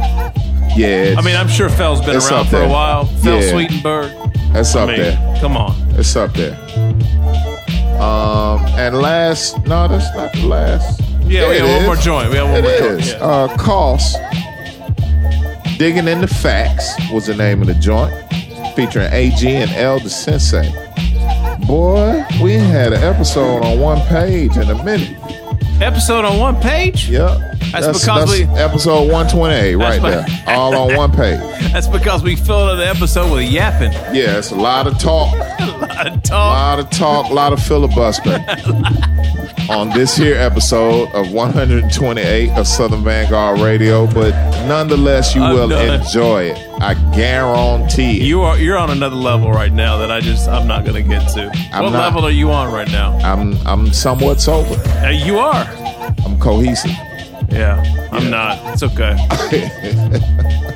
Yeah. I mean, I'm sure Fell's been around for a while. Phil Yeah. Sweetenberg. That's I up mean, there. Come on. It's up there. Um, and last, no, that's not the last. Yeah, we have one is. more joint. We have one more joint. is. Yeah. Uh, cost Digging in the Facts was the name of the joint, featuring AG and Elder Sensei. Boy, we had an episode on one page in a minute. Episode on one page? Yep. That's because we- episode 128 right there. All on one page. That's because we filled the episode with yapping. Yeah, it's a lot of talk. a lot of talk, A lot of talk, a lot of filibustering on this here episode of 128 of Southern Vanguard Radio, but nonetheless, you will enjoy it. I guarantee it. You are you're on another level right now that I just I'm not gonna get to. I'm what not. level are you on right now? I'm I'm somewhat sober. Uh, you are. I'm cohesive. Yeah, I'm not. It's okay.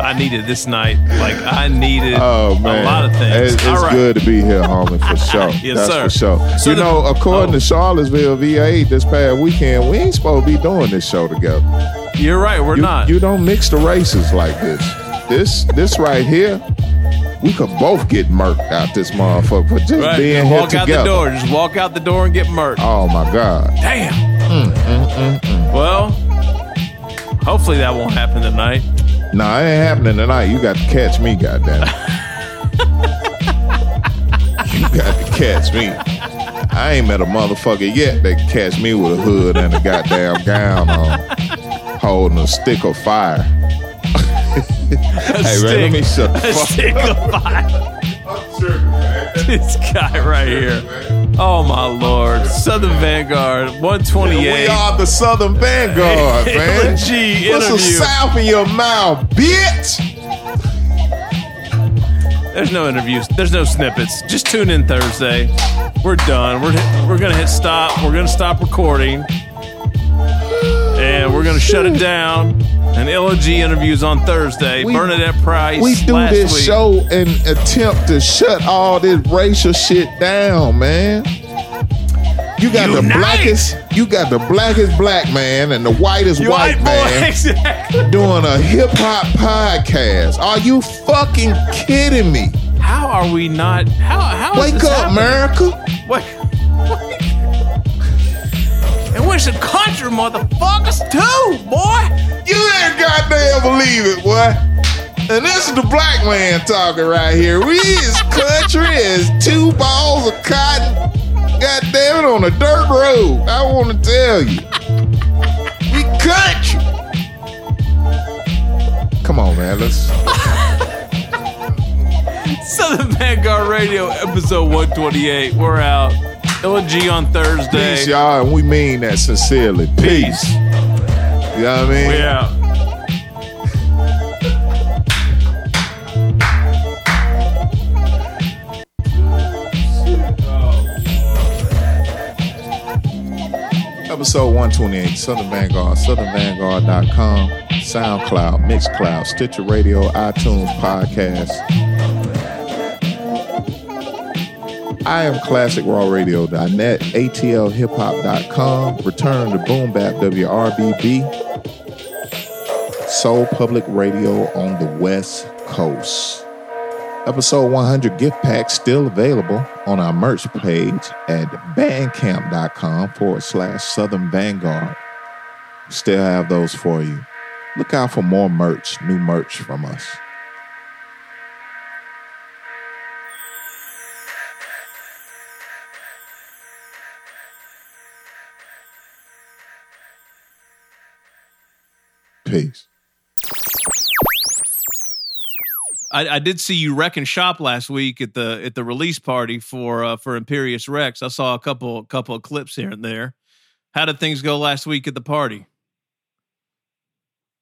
I needed this night. Like I needed Oh a lot of things. It's, it's right. good to be here, homie, for sure. Yes, That's sir. for sure. So you the- know, according oh. to Charlottesville VA this past weekend, we ain't supposed to be doing this show together. You're right. We're you, not. You don't mix the races like this. This this right here, we could both get murked out this motherfucker for just Right. being Just here walk out the door. Just walk out the door and get murked. Oh my God. Damn. Mm, mm, mm, mm. Well, hopefully that won't happen tonight. Nah, it ain't happening tonight. You got to catch me, goddamn. you got to catch me. I ain't met a motherfucker yet that can catch me with a hood and a goddamn gown on, holding a stick of fire. hey, man, let me shut the A fuck stick of fire. This guy right here. Oh my lord. Southern Vanguard, 128. We are the Southern Vanguard, man. G Put some south in your mouth, bitch. There's no interviews. There's no snippets. Just tune in Thursday. We're done. We're hit, we're gonna hit stop. We're gonna stop recording, and we're gonna shut it down. And Illa Ghee interviews on Thursday. We- Bernadette Price. We do this week. show and attempt to shut all this racial shit down, man. You got the blackest, you got the blackest black man and the whitest You white man exactly. doing a hip hop podcast. Are you fucking kidding me? How are we not? How how Wake up, happening? America! Wait. Some country motherfuckers too, boy. You ain't goddamn believe it, boy. And this is the black man talking right here. We is country as two balls of cotton. God damn it, on a dirt road. I want to tell you. We country. Come on, man. Let's. Southern Vanguard Radio, episode 128. We're out. Illa Ghee on Thursday. Peace, y'all, and we mean that sincerely. Peace. You know what I mean? Yeah. Episode 128, Southern Vanguard, southernvanguard.com, SoundCloud, Mixcloud, Stitcher Radio, iTunes Podcast. I am ClassicRawRadio.net, ATLHipHop.com, Return to Boom Bap WRBB, Soul Public Radio on the West Coast. Episode 100 gift pack still available on our merch page at bandcamp.com forward slash Southern Vanguard. Still have those for you. Look out for more merch, new merch from us. Peace. I, I did see you wrecking shop last week at the at the release party for uh, for Imperius Rex. I saw a couple couple of clips here and there. How did things go last week at the party?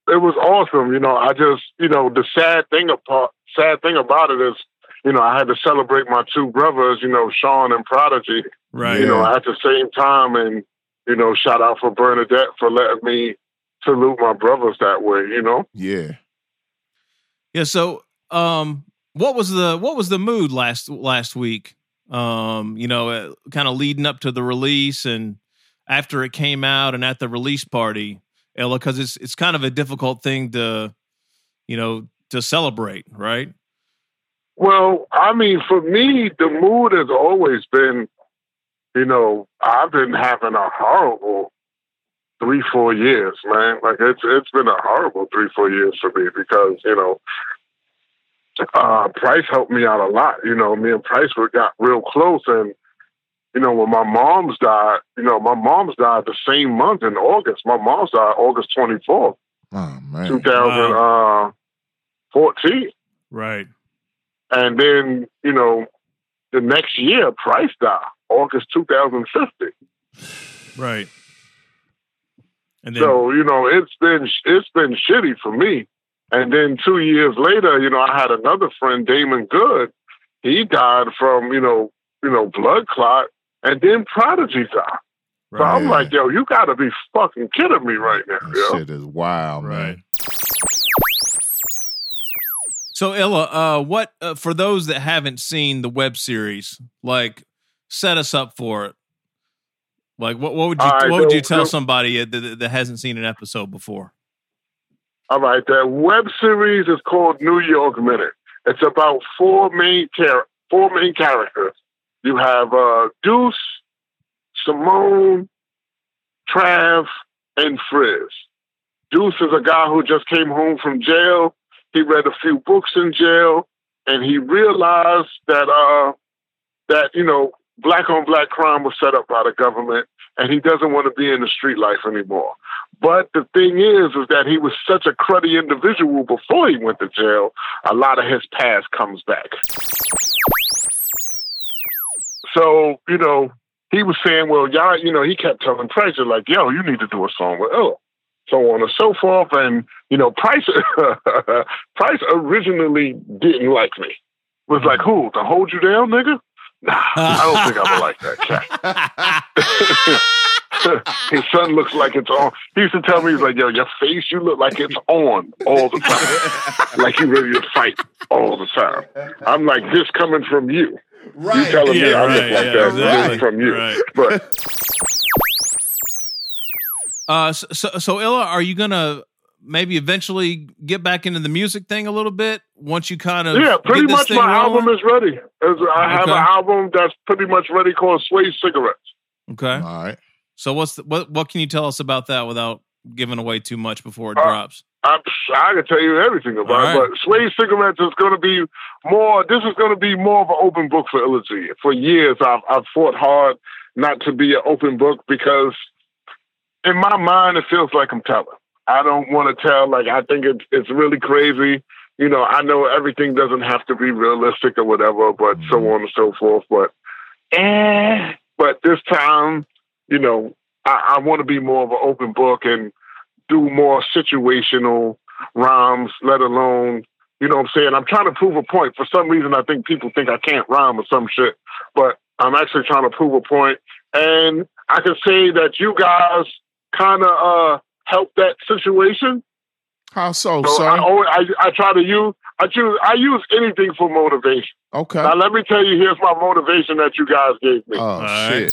it was awesome. You know, I just, you know, the sad thing about sad thing about it is, you know, I had to celebrate my two brothers, you know, Sean and Prodigy, Right. you know, at the same time, and you know, shout out for Bernadette for letting me salute my brothers that way. You know, Yeah. Yeah. So, um, what was the what was the mood last last week? Um, you know, uh, kind of leading up to the release and after it came out and at the release party, Illa, because it's it's kind of a difficult thing to, you know, to celebrate, right? Well, I mean, for me, the mood has always been, you know, I've been having a horrible, three, four years, man. Like it's it's been a horrible three, four years for me because you know, uh, Price helped me out a lot. You know, me and Price were got real close, and you know, when my mom's died, you know, my mom's died the same month in August. My mom's died August twenty fourth, Oh man. two thousand uh, fourteen. Right. And then, you know, the next year, Price died, August 2050. Right. And then So, you know, it's been it's been shitty for me. And then two years later, you know, I had another friend, Damon Good. He died from, you know, you know, blood clot, and then Prodigy died. So I'm like, yo, you gotta be fucking kidding me right now, yo. Shit is wild, man. So Illa, uh, what uh, for those that haven't seen the web series, like set us up for it. Like what, what would you right, what would you tell so- somebody that, that, that hasn't seen an episode before? All right, the web series is called New York Minute. It's about four main char- four main characters. You have uh, Deuce, Simone, Trav, and Frizz. Deuce is a guy who just came home from jail. He read a few books in jail, and he realized that uh, that you know black on black crime was set up by the government, and he doesn't want to be in the street life anymore. But the thing is, is that he was such a cruddy individual before he went to jail. A lot of his past comes back. So you know, he was saying, well, y'all, you know, he kept telling Price, like, yo, you need to do a song with Illa. So on and so forth, and you know, Price, Price originally didn't like me. Was like, mm-hmm. who to hold you down, nigga? Nah, I don't think I would like that cat. His son looks like it's on. He used to tell me, he's like, yo, your face, you look like it's on all the time. like you ready to fight all the time. I'm like, this coming from you. You telling me Yeah, I right, look like yeah, that exactly. this from you. Right. But Uh, so, so, so Illa, are you gonna maybe eventually get back into the music thing a little bit once you kind of yeah, pretty get this much thing my rolling? album is ready. Is- I have Okay. an album that's pretty much ready called Sway Cigarettes. Okay. All right. So what's the, what what can you tell us about that without giving away too much before it Uh, drops? I'm, I can tell you everything about All it, but Sway Cigarettes is going to be more. This is going to be more of an open book for Illa Ghee. For years, I've I've fought hard not to be an open book because in my mind, it feels like I'm telling. I don't want to tell. Like I think it's it's really crazy. You know, I know everything doesn't have to be realistic or whatever, but so on and so forth. But eh, but this time, you know, I, I want to be more of an open book and do more situational rhymes, let alone, you know what I'm saying? I'm trying to prove a point. For some reason, I think people think I can't rhyme or some shit, but I'm actually trying to prove a point. And I can say that you guys kind of uh, helped that situation. How so, So sir? I, always, I I try to use I choose I use anything for motivation. Okay. Now let me tell you, here's my motivation that you guys gave me. Oh shit.